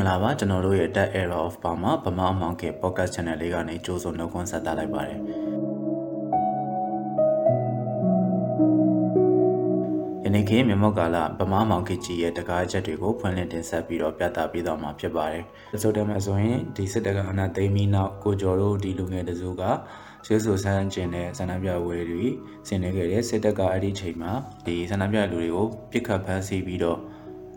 င်္ဂလာပါကျွန်တော်တို့ရဲ့ Tech Era of Burma ဗမာအမောင်က podcast channel လေးကနေကြိုးစုံနှုတ်ခွန်းဆက်သလိုက်ပါတယ်ယနေ့ခေတ်မြန်မာကာလဗမာမောင်ကကြီးရဲ့တကားချက်တွေကိုဖွင့်လှစ်တင်ဆက်ပြီးတော့ပြသပေးသွားမှာဖြစ်ပါတယ်။ဒီဆိုတဲ့မှာဆိုရင်ဒီစစ်တပ်ကအနာသိမ်းပြီးနောက်ကိုကျော်တို့ဒီလူငယ်တစုကဆွေးဆူဆန်းကျင်တဲ့ဆန္ဒပြဝဲတွေဆင်နေခဲ့တဲ့စစ်တပ်ကအဲ့ဒီချိန်မှာဒီဆန္ဒပြလူတွေကိုပြစ်ခတ်ဖမ်းဆီးပြီးတော့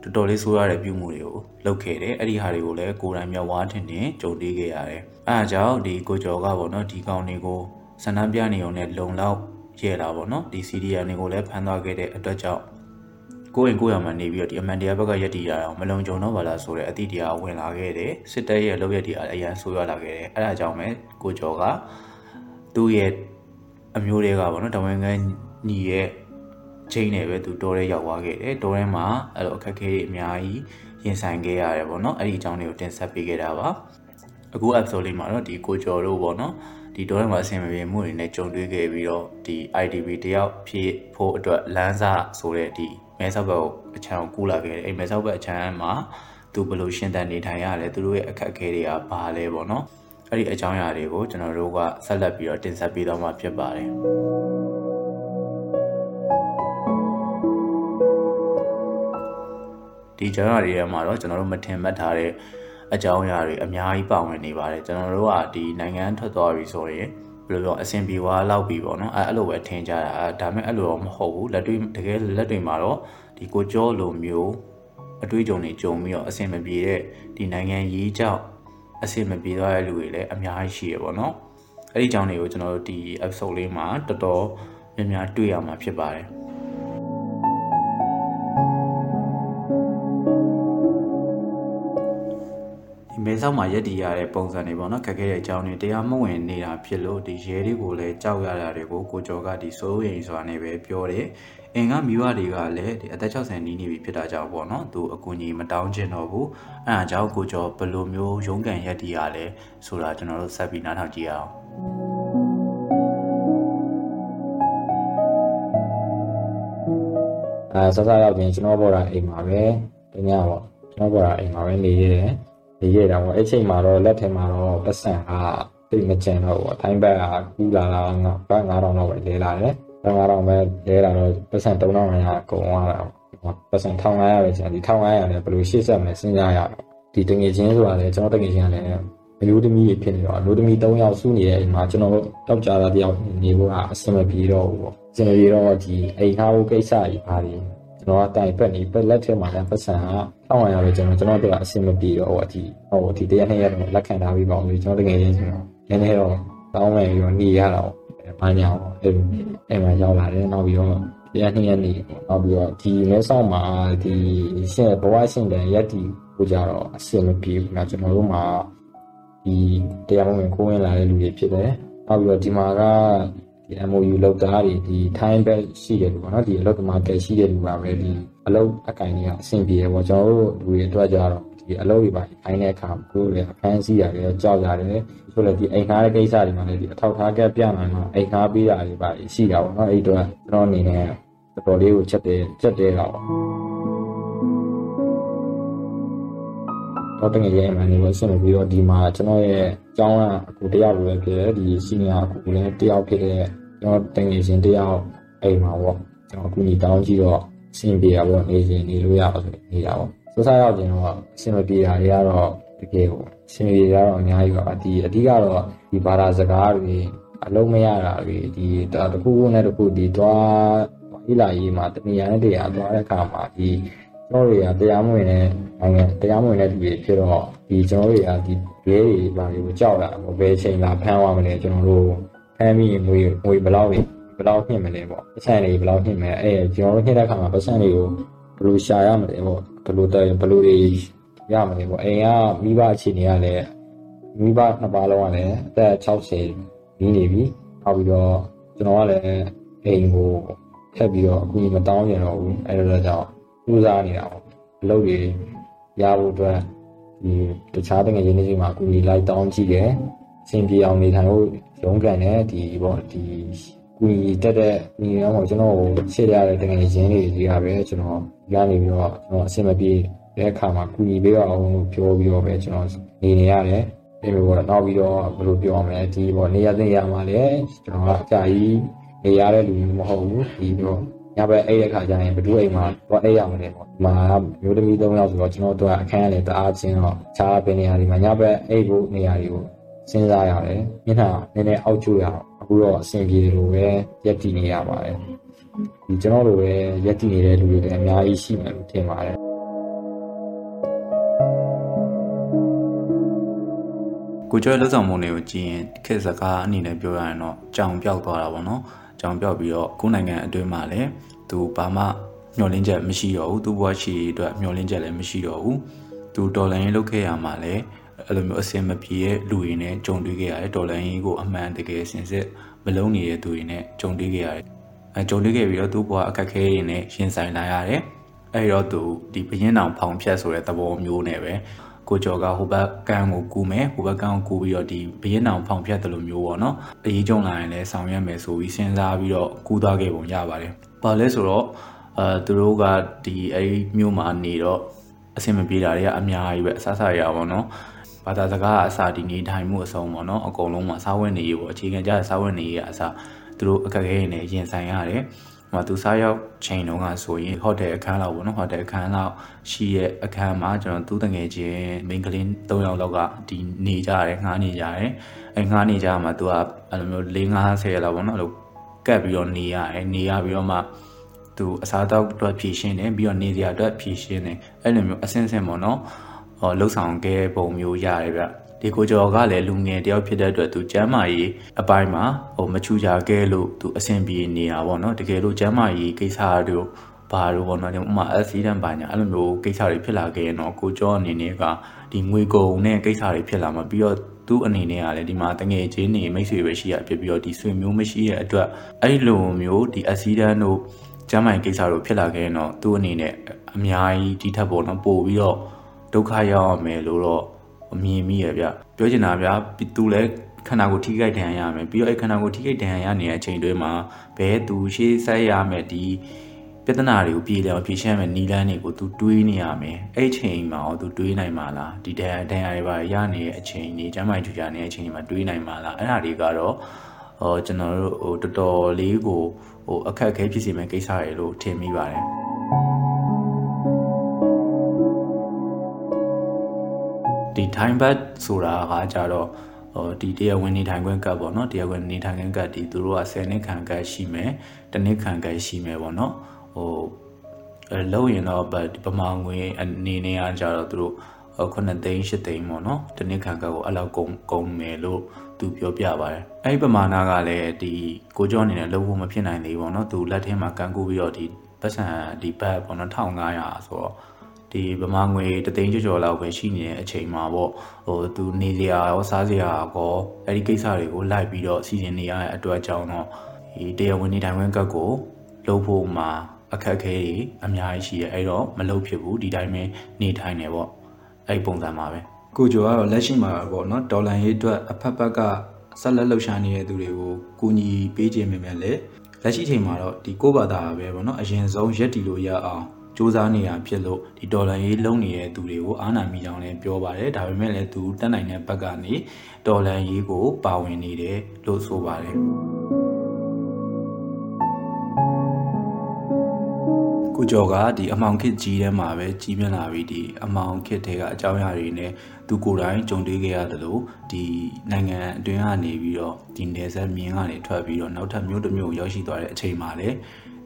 တော်တော်လေးဆိုးရတဲ့ပြုမှုတွေကိုလုပ်ခဲ့တယ်အဲ့ဒီဟာတွေကိုလည်းကိုယ်တိုင်မြောက်ဝါးထင်ထင်ကြုံတွေ့ခဲ့ရတယ်အဲအကြောင်းဒီကိုကျော်ကပေါ့နော်ဒီကောင်တွေကိုဆန္ဒပြနေုံနဲ့လုံလောက်ရဲတာပေါ့နော်ဒီ CDN တွေကိုလည်းဖမ်းသွားခဲ့တဲ့အတွက်ကြောင့်ကိုယ်ရင်ကိုယ်ရမှာနေပြီးတော့ဒီအမှန်တရားဘက်ကယက်တီရအောင်မလုံခြုံတော့ပါလားဆိုတဲ့အသည့်တရားဝင်လာခဲ့တယ်စစ်တပ်ရဲ့လုပ်ရက်တရားအရန်ဆိုးရလာခဲ့တယ်အဲဒါကြောင့်ပဲကိုကျော်ကသူ့ရဲ့အမျိုးတွေကပေါ့နော်တဝန်ကညီရဲ့ ချိန်နဲ့ပဲသူတော်ရဲရောက်သွားခဲ့တယ်တော်ရဲမှာအဲ့လိုအခက်အခဲတွေအများကြီးရင်ဆိုင်ခဲ့ရတယ်ပေါ့နော်အဲ့ဒီအကြောင်းတွေကိုတင်ဆက်ပေးခဲ့တာပါအခု episode လေးမှာတော့ဒီကိုကျော်တို့ပေါ့နော်ဒီတော်ရဲမှာအဆင်မပြေမှုတွေနဲ့ကြုံတွေ့ခဲ့ပြီးတော့ဒီ IDB တယောက်ဖြစ်ဖို့အတွက်လမ်းစာဆိုတဲ့ဒီမဲဆောက်ဘက်အချမ်းကိုကူးလာခဲ့တယ်အဲ့မဲဆောက်ဘက်အချမ်းမှာသူဘယ်လိုရှင်းတန်နေထိုင်ရလဲသူတို့ရဲ့အခက်အခဲတွေကဘာလဲပေါ့နော်အဲ့ဒီအကြောင်းအရာတွေကိုကျွန်တော်တို့ကဆက်လက်ပြီးတော့တင်ဆက်ပေးသွားမှာဖြစ်ပါတယ် ဒီကြောင်းရာတွေထဲမှာတော့ကျွန်တော်တို့မထင်မှတ်ထားတဲ့အကြောင်းအရာတွေအများကြီးပါဝင်နေပါတယ်ကျွန်တော်တို့ကဒီနိုင်ငံထွက်သွားပြီဆိုရင်ဘယ်လိုပြောအဆင်ပြေသွားလောက်ပြီပေါ့နော်အဲအဲ့လိုပဲထင်ကြတာဒါပေမဲ့အဲ့လိုတော့မဟုတ်ဘူးလက်တွေ့တကယ်လက်တွေ့မှာတော့ဒီကိုကြောလိုမျိုးအတွေ့အကြုံတွေကြုံပြီးတော့အဆင်မပြေတဲ့ဒီနိုင်ငံရေးကြောင့်အဆင်မပြေသွားတဲ့လူတွေလည်းအများကြီးရှိရပေါ့နော်အဲ့ဒီအကြောင်းတွေကိုကျွန်တော်တို့ဒီ episode လေးမှာတော်တော်များများတွေ့ရမှာဖြစ်ပါတယ် မဲဆောက်မှာရက်တည်ရတဲ့ပုံစံတွေပေါ့နော်ခက်ခဲတဲ့အကြောင်းတွေတရားမဝင်နေတာဖြစ်လို့ဒီရဲတွေကိုလည်းကြောက်ရတာတွေကိုကိုကျော်ကဒီစိုးရိမ်စွာနဲ့ပဲပြောတယ်အင်ကမိဘတွေကလည်းဒီအသက်60နီးနေပြီဖြစ်တာကြောင့်ပေါ့နော်သူအကူကြီးမတောင်းချင်တော့ဘူးအဲအကြောင်းကိုကျော်ဘယ်လိုမျိုးရုန်းကန်ရက်တည်ရလဲဆိုတာကျွန်တော်တို့ဆက်ပြီးနားထောင်ကြည့်အောင်အဲဆက်စားရောက်ရင်ကျွန်တော်ပေါ်တာအိမ်မှာပဲတ냐ပေါ့ကျွန်တော်ပေါ်တာအိမ်မှာပဲနေရတယ် နေရတာပေါ့အဲ့ချိန်မှာတော့လက်ထဲမှာတော့ပတ်စံကတိတ်မကျန်တော့ဘူးအတိုင်းဘက်ကကူးလာတာငါ9000တော့ပဲလဲလာတယ်9000ပဲလဲလာတော့ပတ်စံ3500အကုန်သွားတာပေါ့ပတ်စံ1500ပဲကျန်ဒီ1500နဲ့ဘယ်လိုရှေ့ဆက်မလဲစဉ်းစားရတော့ဒီတငယ်ချင်းဆိုတာလေကျွန်တော်တငယ်ချင်းကလည်းအမျိုးသမီးတွေဖြစ်နေတော့အမျိုးသမီး3ယောက်စုနေတဲ့အချိန်မှာကျွန်တော်တောက်ကြတာတယောက်နေဖို့ကအဆင်မပြေတော့ဘူးပေါ့အဆင်မပြေတော့ဒီအိမ်ထားဖို့ကိစ္စကြီးပါတယ်ကျွန်တော်ကတိုင်ပတ်နေပတ်လက်ထဲမှာလည်းပတ်စံက ထောင်းရရပဲကျွန်တော်ကျွန်တော်တို့ကအဆင်မပြေတော့ဟိုအတီဟိုအတီတရက်နှစ်ရက်တော့လက်ခံထားပြီးပါအောင်ကျွန်တော်တကယ်ချင်းကျွန်တော်နည်းနည်းတော့တောင်းမယ်ပြီးတော့နေရတာပေါ့ဘာညာပေါ့အဲ့အဲ့မှာရောက်လာတယ်နောက်ပြီးတော့တရက်နှစ်ရက်နေနောက်ပြီးတော့ဒီမဲဆောက်မှာဒီရှင်းဘဝရှင်းတဲ့ရက်တီကိုကြတော့အဆင်မပြေဘူးနော်ကျွန်တော်တို့မှာဒီတရားမဝင်ကိုဝင်လာတဲ့လူတွေဖြစ်တယ်နောက်ပြီးတော့ဒီမှာကဒီ MOU လောက်သားတွေဒီ time back ရှိတယ်လို့ပေါ့နော်ဒီအလုပ်သမားကရှိတယ်လို့ပါပဲဒီအလုပ်အကင်တွေကအဆင်ပြေတယ်ပေါ့ကျွန်တော်တို့လူတွေအတွက်ကြတော့ဒီအလုပ်တွေပါခိုင်းတဲ့အခါကိုလည်းအဖမ်းဆီးရတယ်ကြောက်ရတယ်ဆိုတော့ဒီအိမ်ခါတဲ့ကိစ္စတွေမှာလည်းဒီအထောက်ထားကပြနိုင်မှာအိမ်ခါပေးတာတွေပါရှိတာပေါ့နော်အဲ့တော့ကျွန်တော်အနေနဲ့တော်တော်လေးကိုချက်တယ်ချက်တယ်တော့တော့တကယ်ရင်မှန်နေလို့အဆင်မပြေတော့ဒီမှာကျွန်တော်ရဲ့အကြောင်းကအကူတယောက်လိုပဲဖြစ်တယ်ဒီစီနီယာအကူလည်းတယောက်ဖြစ်တဲ့ ကျွန်တော်တကယ်ရှင်တယောက်အိမ်မှာပေါ့ကျွန်တော်အကူကြီးတောင်းကြည့်တော့အဆင်ပြေတာပေါ့နေရှင်နေလို့ရအောင်နေတာပေါ့စစရောက်ခြင်းတော့အဆင်မပြေတာတွေကတော့တကယ်ကိုအဆင်ပြေတာတော့အများကြီးပါဒီအဓိကတော့ဒီဘာသာစကားတွေအလုံးမရတာတွေဒီတခုခုနဲ့တခုဒီတွားဟိလာရေးမှာတနေရာနဲ့တနေရာသွားတဲ့အခါမှာဒီကျွန်တော်တွေကတရားမဝင်တဲ့နိုင်ငံတရားမဝင်တဲ့လူတွေဖြစ်တော့ဒီကျွန်တော်တွေကဒီရဲတွေဘာတွေကိုကြောက်တာဘယ်ချိန်လာဖမ်းသွားမလဲကျွန်တော်တို့ ဖမ်းပြီးငွေငွေဘယ်လောက်တွေဘယ်လောက်ညှစ်မလဲပေါ့ပတ်စံတွေဘယ်လောက်ညှစ်မလဲအဲကျွန်တော်တို့ညှစ်တဲ့အခါမှာပတ်စံတွေကိုဘယ်လိုရှာရမလဲပေါ့ဘယ်လိုတဘယ်လိုတွေရမလဲပေါ့အိမ်ကမိဘအခြေအနေကလည်းမိဘနှစ်ပါးလုံးကလည်းအသက်60နီးနေပြီနောက်ပြီးတော့ကျွန်တော်ကလည်းအိမ်ကိုထပ်ပြီးတော့အကူမတောင်းကြတော့ဘူးအဲဒါကြောင့်စူးစမ်းနေတာပေါ့အလုပ်တွေရဖို့အတွက်ဒီတခြားတငယ်ချင်းတွေမှာအကူကြီးလိုက်တောင်းကြည့်တယ်အဆင်ပြေအောင်နေထိုင်ဖို့ ရုန်းကန်တယ်ဒီပေါ့ဒီကူညီတက်တဲ့ညီတော်ကျွန်တော်ကိုရှေ့ရတဲ့တကယ်ချင်းတွေကြီးရပဲကျွန်တော်ရနေပြီးတော့ကျွန်တော်အဆင်မပြေတဲ့အခါမှာကူညီပေးအောင်လို့ပြောပြီးတော့ပဲကျွန်တော်နေနေရတယ်ဒီလိုပေါ့နောက်ပြီးတော့ဘယ်လိုပြောရမလဲဒီပေါ့နေရတဲ့နေရာမှာလည်းကျွန်တော်ကအကြာကြီးနေရတဲ့လူမျိုးမဟုတ်ဘူးဒီတော့ညဘက်အဲ့တဲ့ခါကျရင်ဘယ်သူအိမ်မှာတော့အဲ့ရမလဲပေါ့ဒီမှာမျိုးသမီး၃ယောက်ဆိုတော့ကျွန်တော်တို့အခန်းလည်းတအားချင်းတော့ခြားပင်နေရာဒီမှာညဘက်အဲ့ကိုနေရာတွေကို စဉ်းစားရတယ်မျက်နှာနည်းနည်းအောက်ကျရအောင်အခုတော့အဆင်ပြေတယ်လို့ပဲရက်တည်နေရပါတယ်ဒီကျွန်တော်တို့ပဲရက်တည်နေတဲ့လူတွေလည်းအများကြီးရှိမယ်လို့ထင်ပါတယ်ကိုကျော်လှုပ်ဆောင်မှုတွေကိုကြည့်ရင်ခေတ်စကားအနေနဲ့ပြောရရင်တော့ကြောင်ပြောက်သွားတာပေါ့နော်ကြောင်ပြောက်ပြီးတော့ကိုယ်နိုင်ငံအတွင်းမှာလည်းသူဘာမှမျှော်လင့်ချက်မရှိတော့ဘူးသူ့ဘဝရှိအတွက်မျှော်လင့်ချက်လည်းမရှိတော့ဘူးသူတော်လိုင်းရေးလုပ်ခဲ့ရမှာလည်း အဲ့လိုမျိုးအစင်မပြေတဲ့လူတွေနဲ့ကြုံတွေ့ခဲ့ရတယ်တော်လိုင်းရေးကိုအမှန်တကယ်စင်စစ်မလုံးနေတဲ့သူတွေနဲ့ကြုံတွေ့ခဲ့ရတယ်အဲကြုံတွေ့ခဲ့ပြီးတော့သူ့ဘဝအခက်အခဲတွေနဲ့ရင်ဆိုင်လာရတယ်အဲ့တော့သူဒီဘရင်တောင်ဖောင်ဖြတ်ဆိုတဲ့သဘောမျိုးနဲ့ပဲကိုကျော်ကဟိုဘက်ကန်းကိုကူမယ်ဟိုဘက်ကန်းကိုကူပြီးတော့ဒီဘရင်တောင်ဖောင်ဖြတ်တယ်လို့မျိုးပေါ့နော်အရေးကြုံလာရင်လည်းဆောင်ရွက်မယ်ဆိုပြီးစဉ်းစားပြီးတော့ကူသွားခဲ့ပုံရပါတယ်။ဘာလဲဆိုတော့အဲသူတို့ကဒီအဲ့ဒီမျိုးမှာနေတော့အဆင်မပြေတာတွေကအများကြီးပဲအဆဆရပါတော့။ ဘာသာစကားအစဒီနေထိုင်မှုအဆုံးပေါ့နော်အကုန်လုံးမှာစားဝတ်နေရေးပေါ့အခြေခံကြတဲ့စားဝတ်နေရေးအစသူတို့အခက်အခဲတွေနဲ့ရင်ဆိုင်ရတယ်။ဟိုသူစားရောက်ချိန်တုန်းကဆိုရင်ဟိုတယ်အခန်းလောက်ပေါ့နော်ဟိုတယ်အခန်းလောက်ရှိရဲ့အခန်းမှာကျွန်တော်သူ့တငယ်ချင်းမိန်းကလေး၃ယောက်လောက်ကဒီနေကြတယ်ငှားနေကြတယ်အဲငှားနေကြမှာသူကအဲ့လိုမျိုး၄50လောက်ပေါ့နော်အဲ့လိုကတ်ပြီးတော့နေရတယ်နေရပြီးတော့မှသူအစားတောက်အတွက်ဖြည့်ရှင်းတယ်ပြီးတော့နေစရာအတွက်ဖြည့်ရှင်းတယ်အဲ့လိုမျိုးအဆင့်ဆင့်ပေါ့နော် ဟောလှုပ်ဆောင်ခဲ့ပုံမျိုးရတယ်ဗျဒီကိုကျော်ကလည်းလူငယ်တယောက်ဖြစ်တဲ့အတွက်သူကျမ်းမာရေးအပိုင်းမှာဟိုမချူကြခဲ့လို့သူအဆင်ပြေနေတာပေါ့နော်တကယ်လို့ကျမ်းမာရေးကိစ္စတို့ဘာလို့ပေါ့နော်ဒီဥမာအက်ဆီဒန့်ပါညာအဲ့လိုမျိုးကိစ္စတွေဖြစ်လာခဲ့ရင်တော့ကိုကျော်အနေနဲ့ကဒီငွေကုန်နဲ့ကိစ္စတွေဖြစ်လာမှာပြီးတော့သူ့အနေနဲ့ကလည်းဒီမှာတငယ်ချင်းနေမိတ်ဆွေပဲရှိရဖြစ်ပြီးတော့ဒီဆွေမျိုးမရှိတဲ့အတွက်အဲ့လိုမျိုးဒီအက်ဆီဒန့်တို့ကျမ်းမာရေးကိစ္စတို့ဖြစ်လာခဲ့ရင်တော့သူ့အနေနဲ့အများကြီးဒီထက်ပေါ့နော်ပို့ပြီးတော့ ဒုက္ခရောက်ရမယ်လို့တော့အမြင်မိရဗျပြောချင်တာဗျသူလည်းခန္ဓာကိုယ်ထိခိုက်ဒဏ်ရာရမယ်ပြီးတော့အဲ့ခန္ဓာကိုယ်ထိခိုက်ဒဏ်ရာရနေတဲ့အချိန်တွေမှာဘဲသူရှေးဆက်ရမယ်ဒီပြဿနာတွေကိုပြေလည်အောင်ဖြေရှင်းမယ်နီလန်းတွေကိုသူတွေးနေရမယ်အဲ့ချိန်မှာရောသူတွေးနိုင်မှာလားဒီဒဏ်ရာဒဏ်ရာတွေပါရနေတဲ့အချိန်ကြီးကျမ်းမာချူချာနေတဲ့အချိန်မှာတွေးနိုင်မှာလားအဲ့ဒါတွေကတော့ဟောကျွန်တော်တို့ဟိုတော်တော်လေးကိုဟိုအခက်အခဲဖြစ်စေမယ့်ကိစ္စတွေလို့ထင်မိပါတယ် ဒီထိုင်းဘတ်ဆိုတာကကြတော့ဟိုဒီတရားဝင်နေထိုင်ခွင့်ကတ်ပေါ့နော်တရားဝင်နေထိုင်ခွင့်ကတ်ဒီသူတို့က10နှစ်ခံကတ်ရှိမယ်တနှစ်ခံကတ်ရှိမယ်ပေါ့နော်ဟိုအဲလုံးရင်တော့ဗမာငွေအနေနဲ့အကြတော့သူတို့9သိန်း10သိန်းပေါ့နော်တနှစ်ခံကတ်ကိုအဲ့လောက်ကုန်ကုန်မယ်လို့သူပြောပြပါတယ်အဲ့ဒီပမာဏကလည်းဒီကိုကျော်အနေနဲ့လုံးဝမဖြစ်နိုင်သေးဘူးပေါ့နော်သူလက်ထဲမှာကန်ကူပြီးတော့ဒီပတ်စံဒီဘတ်ပေါ့နော်1500ဆိုတော့ ဒီဗမာငွေတသိန်းကျော်ကျော်လောက်ပဲရှိနေတဲ့အချိန်မှာပေါ့ဟိုသူနေစရာရောစားစရာရောအဲ့ဒီကိစ္စတွေကိုလိုက်ပြီးတော့စီစဉ်နေရတဲ့အတွက်ကြောင့်တော့ဒီတရားဝင်နေထိုင်ခွင့်ကတ်ကိုလုပ်ဖို့မှာအခက်အခဲတွေအများကြီးရှိရအဲ့တော့မလုပ်ဖြစ်ဘူးဒီတိုင်းပဲနေထိုင်နေပေါ့အဲ့ပုံစံမှာပဲကိုကျော်ကတော့လက်ရှိမှာပေါ့နော်ဒေါ်လာရေးအတွက်အဖက်ဖက်ကဆက်လက်လှုပ်ရှားနေတဲ့သူတွေကိုကူညီပေးခြင်းမြင်မြန်လေလက်ရှိချိန်မှာတော့ဒီကိုဘာသာပဲပေါ့နော်အရင်ဆုံးရက်တီလို့ရအောင် စူးစမ်းနေရဖြစ်လို့ဒီဒေါ်လာရေးလုံးနေတဲ့သူတွေကိုအားနာမိကြောင်းလည်းပြောပါတယ်ဒါပေမဲ့လည်းသူတက်နိုင်တဲ့ဘက်ကနေဒေါ်လာရေးကိုပါဝင်နေတယ်လို့ဆိုပါတယ်ကိုကျော်ကဒီအမောင်ခစ်ကြီးထဲမှာပဲကြီးပြင်းလာပြီးဒီအမောင်ခစ်တွေကအကြောင်းအရာတွေနဲ့သူကိုယ်တိုင်ကြုံတွေ့ခဲ့ရတယ်လို့ဒီနိုင်ငံအတွင်းကနေပြီးတော့ဒီနေဆက်မြင်းကနေထွက်ပြီးတော့နောက်ထပ်မြို့တစ်မြို့ရောက်ရှိသွားတဲ့အချိန်မှာလည်း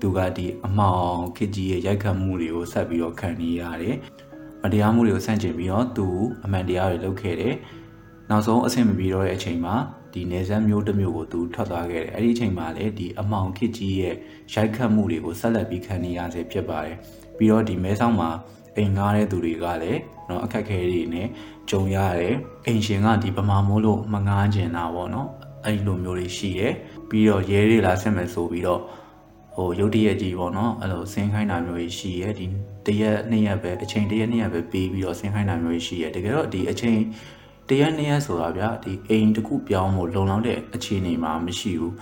သူကဒီအမောင်ခစ်ကြီးရဲ့ရိုက်ခတ်မှုတွေကိုဆက်ပြီးတော့ခံနေရတယ်။မတရားမှုတွေကိုဆန့်ကျင်ပြီးတော့သူအမှန်တရားတွေလုပ်ခဲ့တယ်။နောက်ဆုံးအဆင်မပြေတော့တဲ့အချိန်မှာဒီနေဆက်မျိုးတစ်မျိုးကိုသူထွက်သွားခဲ့တယ်။အဲ့ဒီအချိန်မှာလည်းဒီအမောင်ခစ်ကြီးရဲ့ရိုက်ခတ်မှုတွေကိုဆက်လက်ပြီးခံနေရစေဖြစ်ပါတယ်။ပြီးတော့ဒီမဲဆောက်မှာအိမ်ငားတဲ့သူတွေကလည်းနော်အခက်အခဲတွေနဲ့ကြုံရတယ်။အိမ်ရှင်ကဒီဗမာမိုးလို့မငားကျင်တာပေါ့နော်။အဲ့ဒီလိုမျိုးတွေရှိတယ်။ပြီးတော့ရဲတွေလာဆက်မယ်ဆိုပြီးတော့ ဟိုရုတ်တရက်ကြီးပေါ့နော်အဲ့လိုဆင်းခိုင်းတာမျိုးကြီးရှိရဲဒီတရက်နှစ်ရက်ပဲအချိန်တရက်နှစ်ရက်ပဲပေးပြီးတော့ဆင်းခိုင်းတာမျိုးကြီးရှိရဲတကယ်တော့ဒီအချိန်တရက်နှစ်ရက်ဆိုတာဗျာဒီအိမ်တစ်ခုပြောင်းဖို့လုံလောက်တဲ့အခြေအနေမှာမရှိဘူး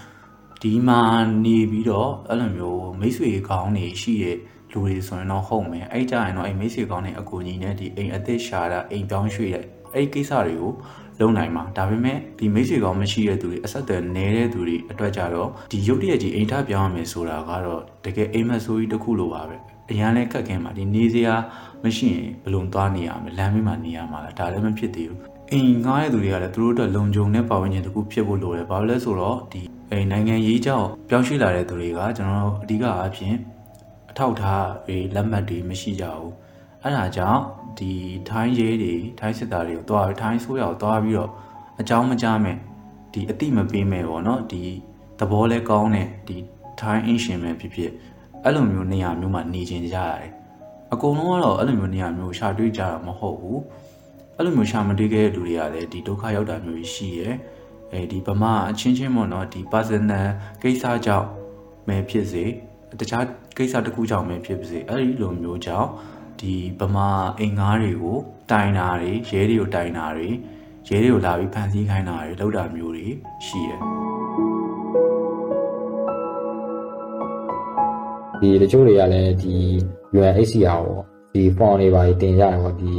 ဒီမှာနေပြီးတော့အဲ့လိုမျိုးမိတ်ဆွေကောင်းနေရှိတဲ့လူတွေဆိုရင်တော့ဟုတ်မယ်အဲ့ကြရင်တော့အဲ့မိတ်ဆွေကောင်းတဲ့အကူကြီးနဲ့ဒီအိမ်အသစ်ရှာတာအိမ်ပြောင်းရွှေ့တဲ့အဲ့ကိစ္စတွေကို လုံနိုင်မှာဒါပေမဲ့ဒီမိတ်ဆွေကောင်းမရှိတဲ့သူတွေအဆက်အသွယ်နည်းတဲ့သူတွေအတွက်ကြတော့ဒီရုပ်တရက်ကြီးအိမ်ထပြောင်းရမယ်ဆိုတာကတော့တကယ်အိမ်မက်ဆိုးကြီးတစ်ခုလိုပါပဲအရန်လဲခက်ခဲမှာဒီနေစရာမရှိရင်ဘယ်လိုသွားနေရမလဲလမ်းမေးမှာနေရမှာလားဒါလည်းမဖြစ်သေးဘူးအိမ်ငားတဲ့သူတွေကလည်းသူတို့အတွက်လုံခြုံတဲ့ပတ်ဝန်းကျင်တစ်ခုဖြစ်ဖို့လိုတယ်ဘာလို့လဲဆိုတော့ဒီအိမ်နိုင်ငံရေးကြောင့်ပြောင်းရွှေ့လာတဲ့သူတွေကကျွန်တော်တို့အဓိကအားဖြင့်အထောက်ထားတွေလက်မှတ်တွေမရှိကြဘူးအဲ့ဒါကြောင့် ဒီထိုင်းရဲတွေထိုင်းစစ်သားတွေကိုတွားထိုင်းဆိုးရောက်တွားပြီးတော့အကြောင်းမကြားမဲ့ဒီအတိမပေးမဲ့ပေါ့နော်ဒီသဘောလဲကောင်းတဲ့ဒီထိုင်းအင်ရှင်ပဲဖြစ်ဖြစ်အဲ့လိုမျိုးနေရာမျိုးမှာနေကျင်ကြရတယ်အကုန်လုံးကတော့အဲ့လိုမျိုးနေရာမျိုးရှာတွေ့ကြတာမဟုတ်ဘူးအဲ့လိုမျိုးရှာမတွေ့ခဲ့တဲ့လူတွေကလည်းဒီဒုက္ခရောက်တာမျိုးရှိရယ်အဲဒီဗမာအချင်းချင်းပေါ့နော်ဒီ personal ကိစ္စကြောင့်ပဲဖြစ်စေတခြားကိစ္စတစ်ခုကြောင့်ပဲဖြစ်ပါစေအဲ့ဒီလိုမျိုးကြောင့် ဒီဗမာအိမ်ငါးတွေကိုတိုင်တာတွေရဲတွေကိုတိုင်တာတွေရဲတွေကိုလာပြီးဖမ်းဆီးခိုင်းတာတွေလုပ်တာမျိုးတွေရှိတယ်ဒီတချို့တွေကလည်းဒီ UNHCR ပေါ့ဒီ form တွေပါတင်ကြတယ်ပေါ့ဒီ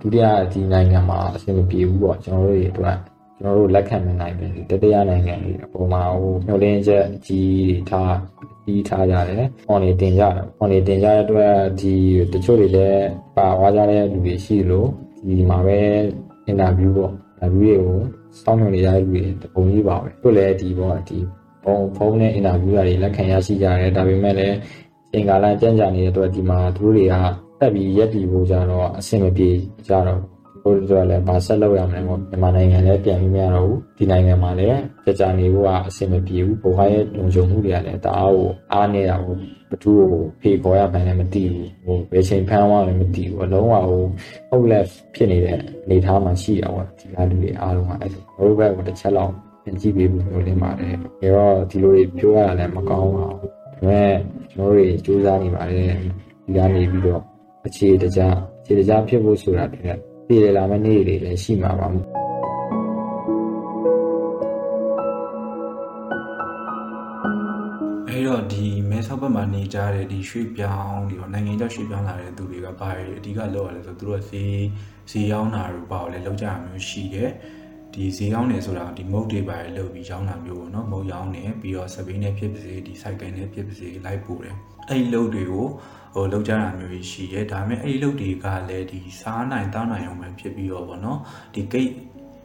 ဒုတိယဒီနိုင်ငံမှာအဆင်မပြေဘူးပေါ့ကျွန်တော်တို့တွေအတွက်ကျွန်တော်တို့လက်ခံမနိုင်ဘူးတတိယနိုင်ငံတွေအပေါ်မှာဟိုမျှော်လင့်ချက်အကြီးတွေထား ကြီးထားကြတယ်။ form တွေတင်ကြတယ်။ form တွေတင်ကြတဲ့အတွက်ဒီတချို့တွေလည်းပါဝါကြတဲ့လူတွေရှိလို့ဒီမှာပဲ interview ပေါ့ interview တွေကိုစောင့်မျှော်နေရတဲ့လူတွေတပုံကြီးပါပဲ။တို့လည်းဒီပေါ့ဒီဖုန်းဖုန်းနဲ့ interview တွေလက်ခံရရှိကြတယ်ဒါပေမဲ့လည်းချိန်ကာလကြံ့ကြာနေတဲ့အတွက်ဒီမှာသူတို့တွေကတက်ပြီးရက်တီဖို့ကြတော့အဆင်မပြေကြတော့ ဘူးတို့တို့လည်းဗာဆက်လုပ်ရမယ်ပေါ့မြန်မာနိုင်ငံလည်းပြန်ပြီးမရတော့ဘူးဒီနိုင်ငံမှာလည်းကြာကြာနေဖို့ကအဆင်မပြေဘူးဘဝရဲ့လုံခြုံမှုတွေကလည်းတအားကိုအားနေတာကိုဘသူ့ကိုဖေခေါ်ရမှန်းလည်းမသိဘူးဟိုဘယ်ချိန်ဖမ်းသွားလည်းမသိဘူးအလုံးဝဟိုဟုတ်လက်ဖြစ်နေတဲ့အနေအထားမှာရှိတာပေါ့ဒီလားလူတွေအားလုံးကအဲ့ဒါတို့ဘက်ကိုတစ်ချက်လောက်ပြန်ကြည့်ပေးဖို့လိုနေပါတယ်ဒါတော့ဒီလိုတွေပြောရတာလည်းမကောင်းပါဘူးဒါပေမဲ့ကျွန်တော်တို့စူးစမ်းနေပါတယ်ဒီကနေပြီးတော့အခြေတကြအခြေတကြဖြစ်ဖို့ဆိုတာတည်း ပြည်လာမယ့်နေ့တွေလည်းရှိမှာပါအဲ့တော့ဒီမဲဆောက်ဘက်မှာနေကြတဲ့ဒီရွှေ့ပြောင်းဒီတော့နိုင်ငံခြားရွှေ့ပြောင်းလာတဲ့သူတွေကဘာတွေအဓိကလုပ်ရလဲဆိုတော့သူတို့ဈေးဈေးရောင်းတာတို့ဘာလို့လဲလုပ်ကြရမျိုးရှိတယ်ဒီဈေးရောင်းနေဆိုတာဒီမုတ်တွေပါလုပ်ပြီးရောင်းတာမျိုးပေါ့နော်မုတ်ရောင်းနေပြီးတော့စပိန်နဲ့ဖြစ်ပါစေဒီစိုက်ကယ်နဲ့ဖြစ်ပါစေလိုက်ပို့တယ်အဲ့ဒီလုပ်တွေကို ဟိုလုပ်ကြတာမျိုးကြီးရှိရဲဒါပေမဲ့အဲ့ဒီလုပ်တွေကလည်းဒီစားနိုင်တောင်းနိုင်အောင်ပဲဖြစ်ပြီးတော့ဗောနော်ဒီကိတ်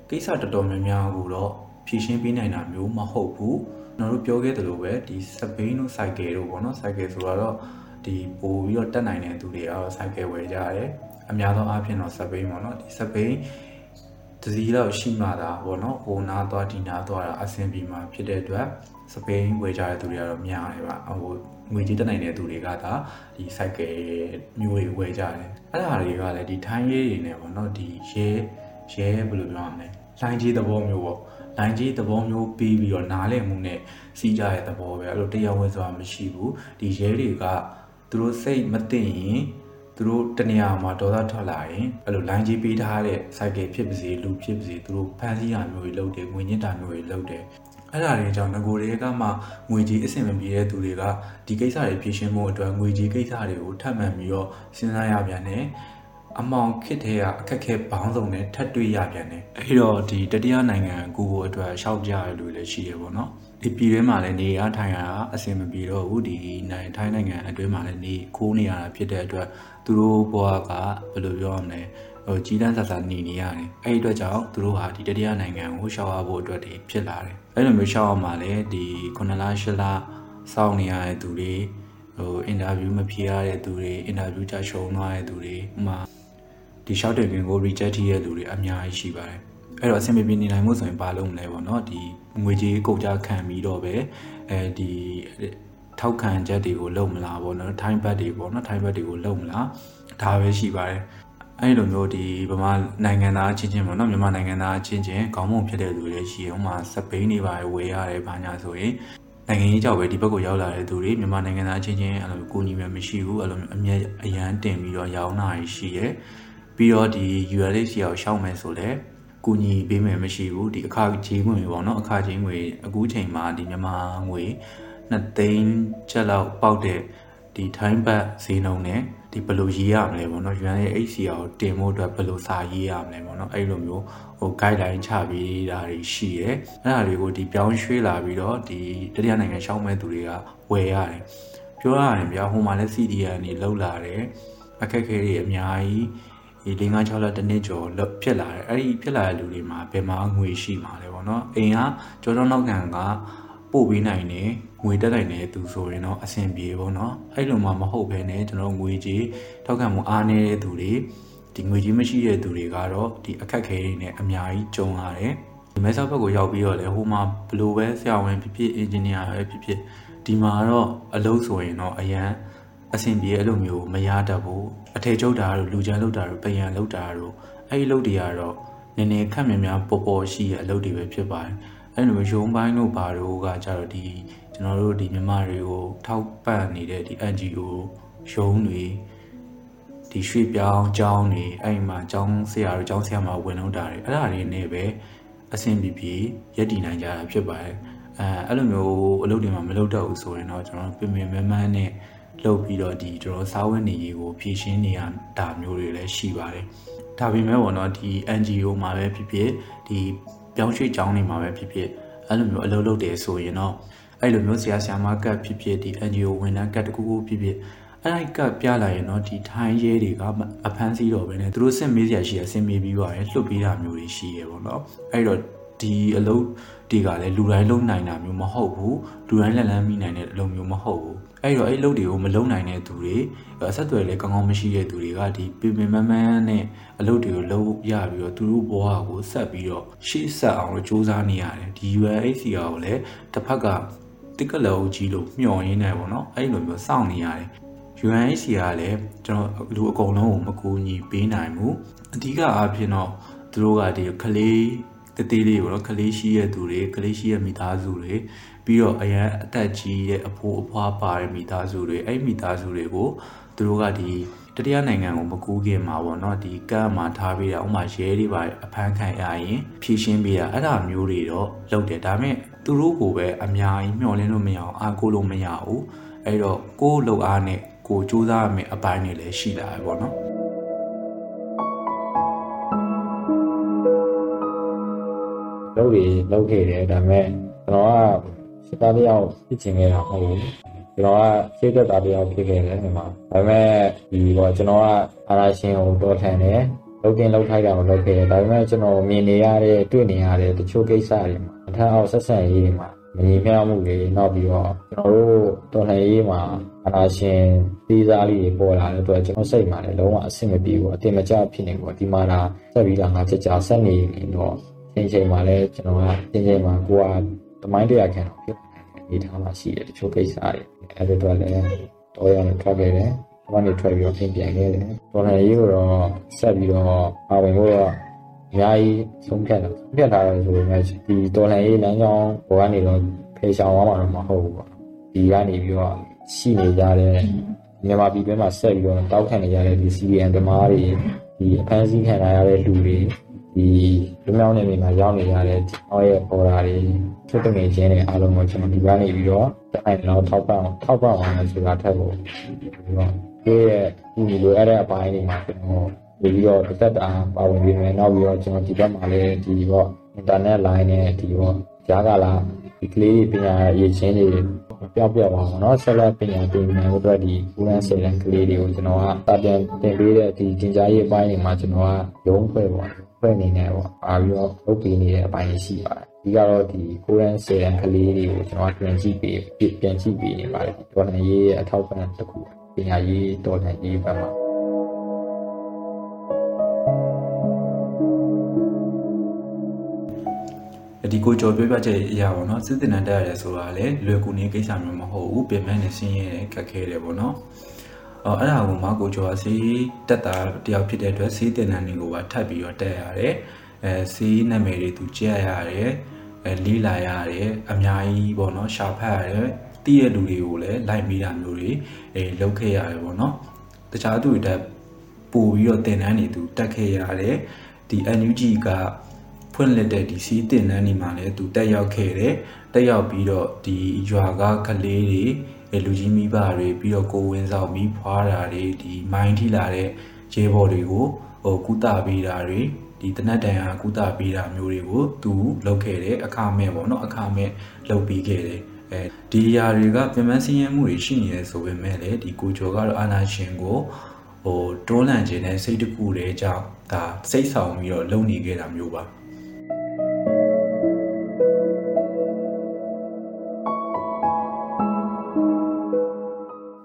ကိစ္စတော်တော်များများကိုတော့ဖြည့်ရှင်းပေးနိုင်တာမျိုးမဟုတ်ဘူးကျွန်တော်တို့ပြောခဲ့သလိုပဲဒီစပိန်တို့စိုက်ကယ်တို့ပေါ့နော်စိုက်ကယ်ဆိုတော့ဒီပို့ပြီးတော့တက်နိုင်တဲ့သူတွေကတော့စိုက်ကယ်ဝယ်ကြရတယ်အများသောအားဖြင့်တော့စပိန်ပေါ့နော်ဒီစပိန်တစည်းတော့ရှိမှသာပေါ့နော်ဟိုနာသွားဒီနာသွားတာအဆင်ပြေမှာဖြစ်တဲ့အတွက်စပိန်ဝယ်ကြတဲ့သူတွေကတော့များတယ်ပါဟို ငွေကြေးတက်နိုင်တဲ့သူတွေကသာဒီ cycle မျိုးတွေဝယ်ကြတယ်အဲ့ဒါတွေကလည်းဒီထိုင်းရေးတွေနဲ့ပေါ့နော်ဒီရဲရဲဘယ်လိုပြောရမလဲလိုင်းကြီးသဘောမျိုးပေါ့လိုင်းကြီးသဘောမျိုးပြီးပြီးတော့နားလည်မှုနဲ့စီးကြတဲ့သဘောပဲအဲ့လိုတရားဝင်ဆိုတာမရှိဘူးဒီရဲတွေကသူတို့စိတ်မသိရင်သူတို့တနေရာမှာဒေါသထွက်လာရင်အဲ့လိုလိုင်းကြီးပေးထားတဲ့ cycle ဖြစ်ပါစေလူဖြစ်ပါစေသူတို့ဖန်ဆီးရမျိုးတွေလုပ်တယ်ငွေညစ်တာမျိုးတွေလုပ်တယ် အဲ့ဒါတွေကြောင့်ငကိုတွေကမှငွေကြီးအဆင်မပြေတဲ့သူတွေကဒီကိစ္စတွေဖြေရှင်းဖို့အတွက်ငွေကြီးကိစ္စတွေကိုထပ်မံပြီးတော့စဉ်းစားရပြန်တယ်အမောင်ခစ်တဲ့ကအခက်ခဲဘောင်းဆောင်နဲ့ထပ်တွေ့ရပြန်တယ်အဲ့တော့ဒီတတိယနိုင်ငံကိုကိုအတွက်ရှောက်ကြရလို့လည်းရှိရပေါ့နော်ဒီပြည်တွင်းမှာလည်းနေရထိုင်ရတာအဆင်မပြေတော့ဘူးဒီနိုင်ထိုင်းနိုင်ငံအတွင်းမှာလည်းနေခိုးနေရတာဖြစ်တဲ့အတွက်သူတို့ဘဝကဘယ်လိုပြောရမလဲ ဟိုကြီးတန်းဆာဆာနေနေရတယ်အဲ့ဒီအတွက်ကြောင့်သူတို့ဟာဒီတတိယနိုင်ငံကိုရှောက်ရဖို့အတွက်ဖြစ်လာတယ်အဲ့လိုမျိုးရှောက်အောင်မှာလည်းဒီ9လ10လစောင့်နေရတဲ့သူတွေဟိုအင်တာဗျူးမဖြေရတဲ့သူတွေအင်တာဗျူးကြရှုံးသွားတဲ့သူတွေဥမာဒီ short တင်ကို reject ရတဲ့လူတွေအများကြီးရှိပါတယ်အဲ့တော့အဆင်ပြေပြေနေနိုင်မှုဆိုရင်ဘာလုပ်မလဲပေါ့နော်ဒီငွေကြေးကုန်ကြခံပြီးတော့ပဲအဲဒီထောက်ခံချက်တွေကိုလုပ်မလားပေါ့နော် time back တွေပေါ့နော် time back တွေကိုလုပ်မလားဒါပဲရှိပါတယ် အဲ့လိုမျိုးဒီဗမာနိုင်ငံသားချင်းချင်းပေါ့နော်မြန်မာနိုင်ငံသားချင်းချင်းခေါင်းမုံဖြစ်တဲ့လူတွေရှိရင်ဥမာစပိန်တွေပါဝယ်ရတယ်ဘာညာဆိုရင်နိုင်ငံရေးကြောက်ပဲဒီဘက်ကိုရောက်လာတဲ့သူတွေမြန်မာနိုင်ငံသားချင်းချင်းအဲ့လိုကိုညီမျိုးမရှိဘူးအဲ့လိုအမြဲအရန်တင်ပြီးတော့ရောင်းတာရှိရဲပြီးတော့ဒီ ULH ရောက်ရှောက်မယ်ဆိုလဲကူညီပေးမယ်မရှိဘူးဒီအခကြီးငွေပေါ့နော်အခကြီးငွေအခုချိန်မှာဒီမြန်မာငွေ2သိန်းချက်လောက်ပေါက်တဲ့ဒီထိုင်းဘတ်ဈေးနှုန်းနဲ့ ဒီဘယ်လိုရေးရမလဲပေါ့နော် yuan ရဲ့ HCR ကိုတင်ဖို့အတွက်ဘယ်လိုစာရေးရမလဲပေါ့နော်အဲ့လိုမျိုးဟို guideline ချပေးတာတွေရှိရဲအဲ့ဒါတွေကိုဒီပြောင်းရွှေ့လာပြီးတော့ဒီတတိယနိုင်ငံရှောင်းမဲ့သူတွေကဝယ်ရတယ်ပြောရတယ်ဗျာဟိုမှာလည်း CDN နေလောက်လာတယ်အခက်ခဲတွေအများကြီးဒီ၄၅6လတစ်နှစ်ကျော်ဖြစ်လာတယ်အဲ့ဒီဖြစ်လာတဲ့လူတွေမှာဘယ်မှာငွေရှိမှာလဲပေါ့နော်အိမ်ကကြောကြောနောက်ကန်က ပို့ပေးနိုင်တယ်ငွေတက်နိုင်တဲ့သူဆိုရင်တော့အဆင်ပြေပေါ့နော်အဲ့လိုမှမဟုတ်ဘဲနဲ့ကျွန်တော်ငွေကြီးထောက်ခံမှုအားနည်းတဲ့သူတွေဒီငွေကြီးမရှိတဲ့သူတွေကတော့ဒီအခက်ခဲတွေနဲ့အများကြီးကြုံရတယ်ဒီမဲဆောက်ဘက်ကိုရောက်ပြီးတော့လေဟိုမှာဘလိုပဲဆရာဝန်ဖြစ်ဖြစ်အင်ဂျင်နီယာပဲဖြစ်ဖြစ်ဒီမှာတော့အလုပ်ဆိုရင်တော့အရန်အဆင်ပြေအဲ့လိုမျိုးမရတတ်ဘူးအထေကျုပ်တာတို့လူချမ်းလုပ်တာတို့ပယံလုပ်တာတို့အဲ့ဒီလုပ်တွေကတော့နည်းနည်းခက်မြများပေါ်ပေါ်ရှိရအလုပ်တွေပဲဖြစ်ပါတယ် အဲ့လိုရုံးပိုင်းတို့ဘာတို့ကကြတော့ဒီကျွန်တော်တို့ဒီမြန်မာတွေကိုထောက်ပံ့နေတဲ့ဒီ NGO ရုံးတွေဒီရွှေ့ပြောင်းကျောင်းတွေအဲ့မှာကျောင်းဆရာတို့ကျောင်းဆရာမဝင်တော့တာတွေအဲ့ဒါတွေနဲ့ပဲအဆင်ပြေပြေရက်တည်နိုင်ကြတာဖြစ်ပါတယ်အဲအဲ့လိုမျိုးအလုပ်တွေမှာမလုပ်တော့ဘူးဆိုရင်တော့ကျွန်တော်ပြင်ပင်မမန်းနဲ့လုပ်ပြီးတော့ဒီကျွန်တော်စားဝတ်နေရေးကိုဖြည့်ရှင်းနေရတာမျိုးတွေလည်းရှိပါတယ်ဒါပေမဲ့ပေါ့နော်ဒီ NGO မှာပဲဖြစ်ဖြစ်ဒီ ပြောင်းရွှေ့ကျောင်းတွေမှာပဲဖြစ်ဖြစ်အဲ့လိုမျိုးအလုပ်လုပ်တယ်ဆိုရင်တော့အဲ့လိုမျိုးဆရာဆရာမကတ်ဖြစ်ဖြစ်ဒီ NGO ဝန်ထမ်းကတ်တကူကူဖြစ်ဖြစ်အဲ့ဒီကတ်ပြလာရင်တော့ဒီထိုင်းရဲတွေကအဖမ်းဆီးတော့ပဲねသူတို့စစ်မေးစရာရှိရအစင်မေးပြီးပါတယ်လှုပ်ပေးတာမျိုးတွေရှိရပေါ့နော်အဲ့တော့ဒီအလုပ်တွေကလည်းလူတိုင်းလုံနိုင်တာမျိုးမဟုတ်ဘူးလူတိုင်းလက်လန်းမိနိုင်တဲ့အလုပ်မျိုးမဟုတ်ဘူး အဲ့တော့အဲ့လုပ်တွေကိုမလုံနိုင်တဲ့သူတွေအဆက်အသွယ်လည်းကောင်းကောင်းမရှိတဲ့သူတွေကဒီပင်ပင်မမန်းနဲ့အလုပ်တွေကိုလုပ်ရပြီးတော့သူတို့ဘဝကိုဆက်ပြီးတော့ရှေ့ဆက်အောင်လို့စူးစမ်းနေရတယ်ဒီ UNHCR ကိုလည်းတစ်ဖက်ကတစ်ကလောကြီးလို့မျှော်ရင်းနေပေါ့နော်အဲ့လိုမျိုးစောင့်နေရတယ် UNHCR ကလည်းကျွန်တော်လူအကုန်လုံးကိုမကူညီပေးနိုင်ဘူးအဓိကအားဖြင့်တော့သူတို့ကဒီကလေးတသေးလေးပေါ့နော်ကလေးရှိတဲ့သူတွေကလေးရှိတဲ့မိသားစုတွေ ပြီးတော့အရန်အသက်ကြီးတဲ့အဖိုးအဖွားပါတဲ့မိသားစုတွေအဲ့မိသားစုတွေကိုသူတို့ကဒီတတိယနိုင်ငံကိုမကူးခင်မှာပေါ့နော်ဒီကမ်းမှာထားပေးတာဥမာရဲတွေပါအဖမ်းခံရရင်ဖြည့်ရှင်းပေးတာအဲ့ဒါမျိုးတွေတော့လုပ်တယ်ဒါပေမဲ့သူတို့ကိုပဲအများကြီးမျှော်လင့်လို့မရအောင်အားကိုးလို့မရဘူးအဲ့တော့ကိုယ်လုံအားနဲ့ကိုစူးစမ်းရမယ့်အပိုင်းတွေလည်းရှိလာတယ်ပေါ့နော်လုပ်တွေလုပ်ခဲ့တယ်ဒါပေမဲ့ကျွန်တော်က စစ်သားတယောက်ဖြစ်ချင်ခဲ့တာမဟုတ်ဘူးကျွန်တော်ကစိတ်သက်သာတယောက်ဖြစ်ခဲ့တယ်ဒီမှာဒါပေမဲ့ဒီတော့ကျွန်တော်ကအာရာရှင်ကိုတော်ထန်တယ်လုပ်တင်လုပ်ထိုက်တာကိုလုပ်ခဲ့တယ်ဒါပေမဲ့ကျွန်တော်မြင်နေရတဲ့တွေ့နေရတဲ့တချို့ကိစ္စတွေမှာအထက်အောက်ဆက်ဆံရေးတွေမှာမညီမျှမှုတွေနောက်ပြီးတော့ကျွန်တော်တို့တော်လှန်ရေးမှာအာနာရှင်သေးစားလေးတွေပေါ်လာတဲ့အတွက်ကျွန်တော်စိတ်မှာလည်းလုံးဝအဆင်မပြေဘူးအတင်မကျဖြစ်နေဘူးဒီမှာလာဆက်ပြီးတော့ငါချက်ချဆက်နေနေတော့ချိန်ချိန်မှာလည်းကျွန်တော်ကချိန်ချိန်မှာကိုက တမိုင်းတရားခံတော့ဖြစ်နေထားမှရှိတယ်တချို့ကိစ္စတွေအဲ့ဒီတော့လည်းတော့ရအောင်ထွက်ခဲ့တယ်။ဘာနဲ့ထွက်ပြီးတော့ပြင်ပြန်ခဲ့တယ်။တော်လှန်ရေးကိုတော့ဆက်ပြီးတော့ပါဝင်ဖို့တော့အများကြီးဆုံးဖြတ်တာဆုံးဖြတ်ထားတယ်ဆိုရင်ဒီတော်လှန်ရေးလမ်းကြောင်းပေါ်ကနေတော့ဖေရှောင်သွားမှာတော့မဟုတ်ဘူးပေါ့ဒီကနေပြီးတော့ရှိနေကြတဲ့မြန်မာပြည်တွင်းမှာဆက်ပြီးတော့တောက်ခံနေကြတဲ့ဒီ CDN ဓမားတွေဒီအဖမ်းဆီးခံရတဲ့လူတွေဒီလူမျိုးနယ်မြေမှာရောက်နေရတဲ့ဒီအောင်ရဲ့ပေါ်တာတွေ သူတငယ်ချင်းတွေအားလုံးကိုကျွန်တော်ဒီကနေပြီးတော့တအိုင်တော့ထောက်ပံ့ထောက်ပံ့အောင်လို့ဆိုတာထက်ကိုပြီးတော့ဒီရဲ့ဒီလိုအဲ့တဲ့အပိုင်းတွေမှာကျွန်တော်ပြီးတော့တစ်သက်တာပါဝင်ပြီးမယ်နောက်ပြီးတော့ကျွန်တော်ဒီဘက်မှာလည်းဒီပေါ့ internet line နဲ့ဒီပေါ့ကြားကလာဒီကလေးပညာရေးချင်းတွေပျောက်ပျောက်ပါအောင်เนาะဆက်လက်ပညာသင်နိုင်ဖို့အတွက်ဒီဦးရန်စေတန်ကလေးတွေကိုကျွန်တော်ကတာပြန်တင်ပေးတဲ့ဒီသင်ကြားရေးအပိုင်းတွေမှာကျွန်တော်ကရုံးဖွဲ့ပေါ့ဖွဲ့နေနေပေါ့အားပြီးတော့လုပ်ပေးနေတဲ့အပိုင်းတွေရှိပါတယ် ဒီကတော့ဒီကိုရန်စေတန်ကလေးတွေကိုကျွန်တော်ကပြန်ကြည့်ပေးပြန်ကြည့်ပေးနေပါတယ်ဒီတော်လှန်ရေးရဲ့အထောက်အပံ့တစ်ခုပညာရေးတော်လှန်ရေးဘက်မှာဒီကိုကြော်ပြောပြချက်အရာပေါ့နော်စစ်တင်တန်းတက်ရတယ်ဆိုတာလည်းလွယ်ကူနေကိစ္စမျိုးမဟုတ်ဘူးပြင်မဲ့နေဆင်းရဲခက်ခဲတယ်ပေါ့နော်အော်အဲ့ဒါကိုမှကိုကျော်စီတက်တာတယောက်ဖြစ်တဲ့အတွက်စီးတင်တန်းတွေကိုပါထပ်ပြီးတော့တက်ရတယ်အဲစီးနာမည်တွေသူကြက်ရတယ်အဲ လေးလာရတယ်အများကြီးပေါ့နော်ရှာဖတ်ရတယ်တည့်ရလူတွေကိုလည်းလိုက်မိတာမျိုးတွေအဲလုပ်ခဲ့ရတယ်ပေါ့နော်တခြားသူတွေတက်ပို့ပြီးတော့တင်တန်းတွေသူတက်ခဲ့ရတယ်ဒီ NUG ကဖွင့်လက်တဲ့ဒီစီးတင်တန်းဒီမှာလည်းသူတက်ရောက်ခဲ့တယ်တက်ရောက်ပြီးတော့ဒီရွာကကလေးတွေလူကြီးမိဘတွေပြီးတော့ကိုဝင်ဆောင်မိဖွားတာတွေဒီမိုင်းထိလာတဲ့ရဲဘော်တွေကိုဟိုကုသပေးတာတွေ ဒီတနတ်တန်ဟာကုသပေးတာမျိုးတွေကိုသူလုပ်ခဲ့တယ်အခမဲ့ပေါ့နော်အခမဲ့လုပ်ပြီးခဲ့တယ်အဲဒီຢာတွေကပြန်မစင်းရဲမှုတွေရှိနေတယ်ဆိုပေမဲ့လည်းဒီကိုကျော်ကတော့အာနာရှင်ကိုဟိုတွန်းလှန်ခြင်းနဲ့စိတ်တကူတဲ့ကြောင့်ဒါစိတ်ဆောင်ပြီးတော့လုပ်နေခဲ့တာမျိုးပါ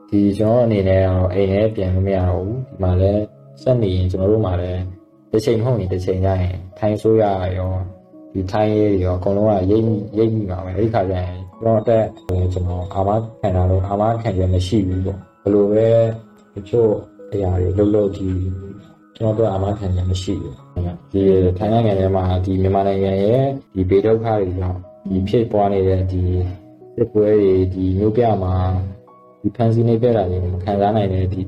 ဒီကျွန်တော်အနေနဲ့တော့အိမ်ထဲပြန်လို့မရတော့ဘူးဒီမှာလည်းစက်နေရင်ကျွန်တော်တို့မှာလည်း တစ်ချိန်မဟုတ်ရင်တစ်ချိန်ကျရင်ထိုင်းဆိုးရရောဒီထိုင်းရေးရောအကုန်လုံးကရိတ်ရိတ်မိပါမယ်အဲ့ဒီခါကျရင်ကျွန်တော်တက်ကျွန်တော်အာမခံတာတော့အာမခံရမရှိဘူးပေါ့ဘယ်လိုပဲတချို့အရာတွေလှုပ်လှုပ်ဒီကျွန်တော်တို့အာမခံရမရှိဘူးဒီထိုင်းနိုင်ငံထဲမှာဒီမြန်မာနိုင်ငံရဲ့ဒီဘေးဒုက္ခတွေကြောင့်ဒီဖြစ်ပွားနေတဲ့ဒီစစ်ပွဲတွေဒီမျိုးပြမှာဒီဖန်စီနေပြတာတွေမခံစားနိုင်တဲ့ဒီ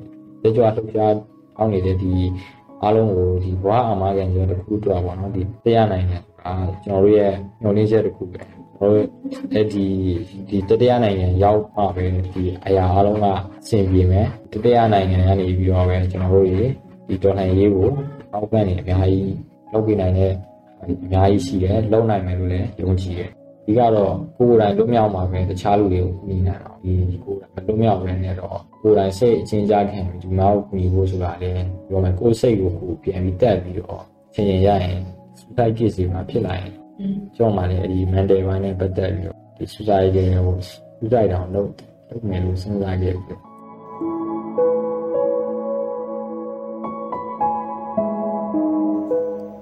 ကြွကြွလှုပ်ရှားအောင်းနေတဲ့ဒီ အားလုံးကိုဒီဘဝအာမခံရတစ်ခုတော့ပေါ့နော်ဒီတရားနိုင်ငံအာကျွန်တော်တို့ရဲ့ညှော်လင်းချက်တစ်ခုပဲကျွန်တော်တို့အဲ့ဒီဒီတတရားနိုင်ငံရောက်မှပဲဒီအရာအားလုံးကအဆင်ပြေမယ်တတရားနိုင်ငံကနေပြီးတော့ပဲကျွန်တော်တို့ရေဒီတော်လှန်ရေးကိုအောက်ကနေအများကြီးလုပ်ပြနိုင်တဲ့အများကြီးရှိတယ်လုံနိုင်မယ်လို့လည်းယုံကြည်တယ် ဒီကတော့ကိုယ်တိုင်လွတ်မြောက်မှာပဲတခြားလူတွေကိုကူညီနိုင်အောင်ဒီကိုယ်တိုင်မလွတ်မြောက်ဘဲနဲ့တော့ကိုယ်တိုင်စိတ်အချင်းကြားခံပြီးဒီမှာကိုကူညီဖို့ဆိုတာလည်းပြောမယ်ကိုယ်စိတ်ကိုကိုပြန်ပြီးတက်ပြီးတော့ချင်းရင်ရရင်စတိုက်ပြည့်စီမှာဖြစ်လာရင်ကျောင်းမှာလည်းအဲဒီ mental ဘိုင်းနဲ့ပတ်သက်ပြီးတော့ဒီ society တွေကိုစတိုက်တောင်လုပ်လုပ်မယ်လို့စဉ်းစားခဲ့ပြီး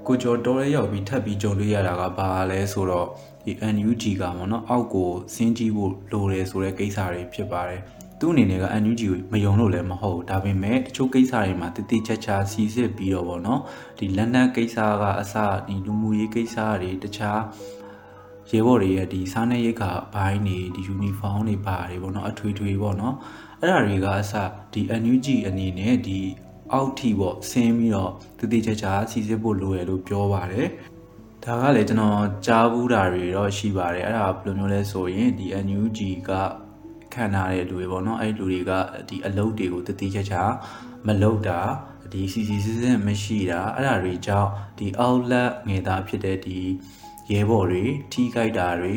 ကိုကျော်တော်ရဲရောက်ပြီးထပ်ပြီးကြုံတွေ့ရတာကဘာလဲဆိုတော့ ဒီ NUG ကပေါ့နော်အောက်ကိုစင်းကြီးဖို့လိုတယ်ဆိုတဲ့ကိစ္စတွေဖြစ်ပါတယ်သူ့အနေနဲ့က NUG ကိုမယုံလို့လည်းမဟုတ်ဒါပေမဲ့တချို့ကိစ္စတွေမှာတတိချာချာစီစစ်ပြီးတော့ပေါ့နော်ဒီလက်နက်ကိစ္စကအစဒီလူမှုရေးကိစ္စတွေတခြားရေဘော်တွေရဲ့ဒီစားနေရိတ်ခါဘိုင်းတွေဒီယူနီဖောင်းတွေပါတယ်ပေါ့နော်အထွေထွေပေါ့နော်အဲ့ဒါတွေကအစဒီ NUG အနေနဲ့ဒီအောက်ထိပေါ့ဆင်းပြီးတော့တတိချာချာစီစစ်ဖို့လိုရလို့ပြောပါတယ် ဒါကလည်းကျွန်တော်ကြားဘူးတာတွေတော့ရှိပါတယ်အဲ့ဒါဘယ်လိုမျိုးလဲဆိုရင်ဒီ NUG ကခံထားတဲ့လူတွေပေါ့နော်အဲ့လူတွေကဒီအလုပ်တွေကိုတတိချာချာမလုပ်တာဒီစီစီစစ်စစ်မရှိတာအဲ့ဒါတွေကြောင့်ဒီ outlet ငယ်သားဖြစ်တဲ့ဒီရဲဘော်တွေထိခိုက်တာတွေ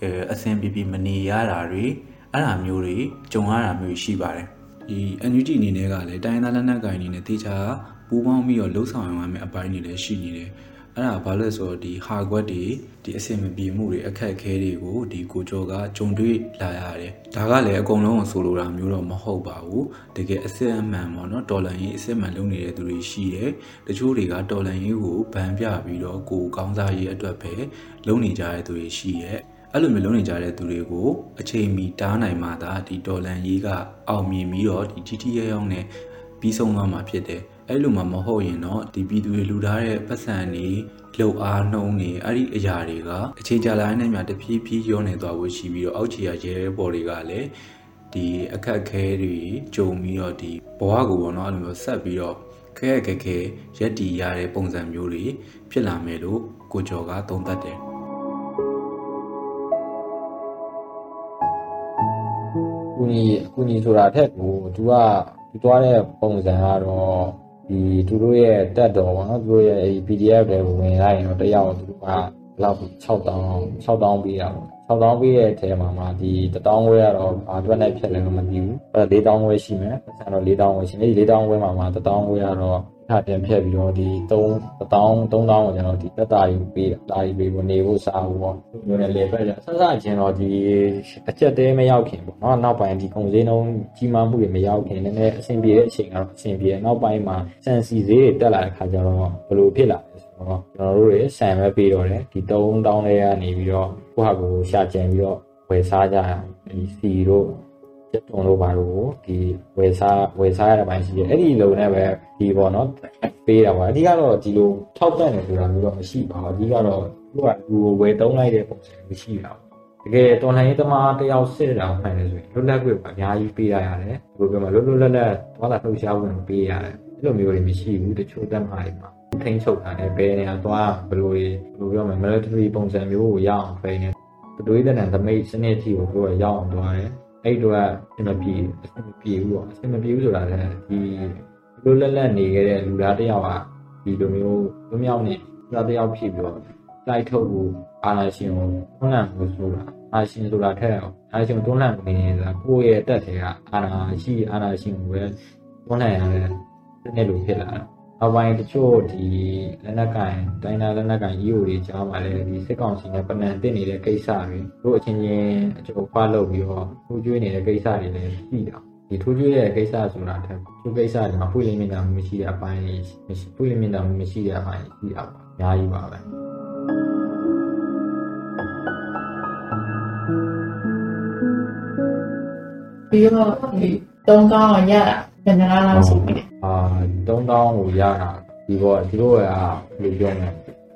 အဲအဆင်ပြေပြေမနေရတာတွေအဲ့ဒါမျိုးတွေကြုံရတာမျိုးရှိပါတယ်ဒီ NUG အနေနဲ့ကလည်းတိုင်းသားလက်နက်ကိုင်အနေနဲ့တေချာပူးပေါင်းပြီးတော့လှုပ်ဆောင်ရမယ့်အပိုင်းတွေလည်းရှိနေတယ် အဲ့ဒါဘာလို့လဲဆိုတော့ဒီဟာကွက်တွေဒီအဆင်မပြေမှုတွေအခက်အခဲတွေကိုဒီကိုကျော်ကဂျုံတွေ့လာရတယ်ဒါကလည်းအကုန်လုံးကိုဆိုလိုတာမျိုးတော့မဟုတ်ပါဘူးတကယ်အစစ်အမှန်ပေါ့နော်တော်လန်ရေးအစစ်မှန်လုပ်နေတဲ့သူတွေရှိတယ်တချို့တွေကတော်လန်ရေးကိုဗန်ပြပြီးတော့ကိုကောင်းစားရေးအတွက်ပဲလုပ်နေကြတဲ့သူတွေရှိရဲ့အဲ့လိုမျိုးလုပ်နေကြတဲ့သူတွေကိုအချိန်မီတားနိုင်မှသာဒီတော်လန်ရေးကအောင်မြင်ပြီးတော့ဒီ GT ရအောင်နဲ့ပြီးဆုံးသွားမှာဖြစ်တယ် အဲ့လိုမှမဟုတ်ရင်တော့ဒီပြည်သူတွေလူထားတဲ့ပတ်စံတွေလှုပ်အားနှုံးနေအဲ့ဒီအရာတွေကအခြေချလာတဲ့ညမှာတဖြည်းဖြည်းရောနေသွားဖို့ရှိပြီးတော့အောက်ခြေရရဲဘော်တွေကလည်းဒီအခက်ခဲတွေကြုံပြီးတော့ဒီဘဝကိုပေါ့နော်အဲ့လိုမျိုးဆက်ပြီးတော့ခဲခဲခဲရက်တီရတဲ့ပုံစံမျိုးတွေဖြစ်လာမယ်လို့ကိုကျော်ကသုံးသပ်တယ်ကူညီကူညီဆိုတာထက်ကိုသူကသူသွားတဲ့ပုံစံကတော့ ဒီသူတို့ရဲ့တက်တော်ပေါ့နော်သူတို့ရဲ့ဒီ PDF တွေကိုဝင်လိုက်ရင်တော့တယောက်သူတို့ကဘလောက်6000 6000ပေးရပါ6000ပေးရဲ့အထဲမှာမှဒီ1000ဝဲကတော့ဘာအတွက်နဲ့ဖြစ်လဲမသိဘူးအဲ4000ဝဲရှိမယ်ဆန်တော့4000ဝဲရှိနေဒီ4000ဝဲမှာမှ1000ဝဲကတော့ ထတင်ဖြတ်ပြီးတော့ဒီ3 1000 3000ကိုကျွန်တော်ဒီတက်တာယူပေးတာတာယူပေးဖို့နေဖို့စားဖို့ပေါ့ဒီလိုနဲ့လေပဲဆဆချင်းတော့ဒီအချက်သေးမရောက်ခင်ပေါ့နော်နောက်ပိုင်းဒီကုန်စည်နှုန်းကြီးမားမှုတွေမရောက်ခင်နည်းနည်းအဆင်ပြေတဲ့အချိန်ကတော့အဆင်ပြေနောက်ပိုင်းမှာစံစီဈေးတွေတက်လာတဲ့ခါကျတော့ဘယ်လိုဖြစ်လာလဲဆိုတော့ကျွန်တော်တို့တွေဆန်ပဲပေးတော့တယ်ဒီ3000လေးကနေပြီးတော့ကိုယ့်ဟာကိုယ်ရှာကြံပြီးတော့ဝယ်စားကြရအောင်ဒီစီတို့ ရက်တုံတို့ဘာလို့ဒီဝယ်စားဝယ်စားရတဲ့ပိုင်းရှိတယ်အဲ့ဒီလုံနဲ့ပဲဒီပေါ့နော်ပေးတာပါအဓိကတော့ဒီလိုထောက်ပံ့တယ်ဆိုတာမျိုးတော့မရှိပါဘူးအဓိကတော့သူကလူကိုဝယ်သုံးလိုက်တဲ့ပုံစံမျိုးရှိတာတကယ်တော်လှန်ရေးသမားတယောက်စစ်တာမှန်တယ်ဆိုရင်လွတ်လပ်ခွင့်ကအများကြီးပေးရရတယ်ဘယ်လိုပြောမလဲလွတ်လွတ်လပ်လပ်သွားလာလှုပ်ရှားခွင့်ပေးရတယ်အဲ့လိုမျိုးတွေမရှိဘူးတချို့တက်မှာတွေမှာထိန်းချုပ်တာနဲ့ဘယ်နေရာသွားဘယ်လိုဘယ်လိုပြောမလဲ military ပုံစံမျိုးကိုရအောင်ဖိနေတူရတဲ့နံသမိတ်စနစ်အထိကိုသူကရောက်အောင်သွားတယ် အဲ့တော့အဆင်မပြေအဆင်မပြေဘူးပေါ့အဆင်မပြေဘူးဆိုတာလည်းဒီလိုလက်လက်နေခဲ့တဲ့လူသားတစ်ယောက်ကဒီလိုမျိုးလွမြောက်နေလူသားတစ်ယောက်ဖြစ်ပြီးတော့တိုက်ထုတ်ဖို့အာနာရှင်ကိုတွန်းလှန်ဖို့ဆိုတာအာရှင်ဆိုတာထက်အာရှင်တွန်းလှန်နေနေတာကိုယ့်ရဲ့အတက်တွေကအာနာရှိအာနာရှင်ကိုပဲတွန်းလှန်ရတဲ့ဒီနေ့လိုဖြစ်လာတာ နောက်ပိုင်းတချို့ဒီလက်နက်ကင်တိုင်းနာလက်နက်ကင် EO တွေကြားမှာလည်းဒီစစ်ကောင်စီနဲ့ပဏ္ဍန်တင်နေတဲ့ကိစ္စတွေတို့အချင်းချင်းအကျိုးခွာလုပ်ပြီးတော့ထိုးကျွေးနေတဲ့ကိစ္စတွေလည်းရှိတာဒီထိုးကျွေးတဲ့ကိစ္စဆိုတာထက်သူကိစ္စတွေမှာပွင့်လင်းမြင်တာမရှိတဲ့အပိုင်းမရှိပွင့်လင်းမြင်တာမရှိတဲ့အပိုင်းရှိတာပါအများကြီးပါပဲပြီးတော့ဒီသုံးကောင်းအောင်ရတာဘယ်နှလားလောက်ရှိပြီလဲ အာ3000ကိုရတာဒီတော့ဒီလိုကဘယ်လိုပြောမလဲ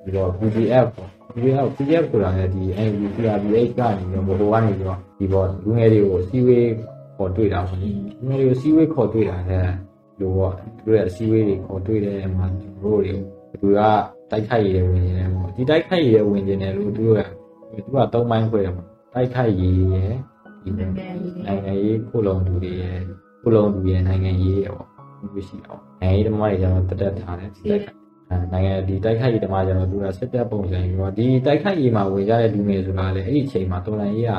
ဒီတော့ PDF ပေါ့ PDF PDF ဆိုတာလည်းဒီ NUPRBH ကနေပြီးတော့ဘိုးကနေပြီးတော့ဒီပေါ့လူငယ်တွေကိုစီဝေးခေါ်တွေ့တာပေါ့လူငယ်တွေကိုစီဝေးခေါ်တွေ့တာလည်းလို့ပေါ့သူတို့ရဲ့စီဝေးတွေခေါ်တွေ့တဲ့မှာသူတို့တွေသူကတိုက်ခိုက်ရတဲ့ဝင်နေတယ်ပေါ့ဒီတိုက်ခိုက်ရတဲ့ဝင်နေတယ်လို့သူတို့ကသူကသုံးပိုင်းခွဲတယ်ပေါ့တိုက်ခိုက်ရရဲ့ဒီနိုင်ငံကြီးနိုင်ငံရေးခုလုံးသူတွေရဲ့ခုလုံးသူရဲ့နိုင်ငံရေးရဲ့ပေါ့ ဒီရှိအောင်နိုင်ငံရေးဓမ္မတွေကျွန်တော်တက်တက်ထားတယ်တက်အဲနိုင်ငံဒီတိုက်ခိုက်ရေးဓမ္မကျွန်တော်သူကစစ်တပ်ပုံစံပြီးတော့ဒီတိုက်ခိုက်ရေးမှာဝင်ကြတဲ့လူငယ်ဆိုတာလေအဲ့ဒီအချိန်မှာတော်လန်ရေးက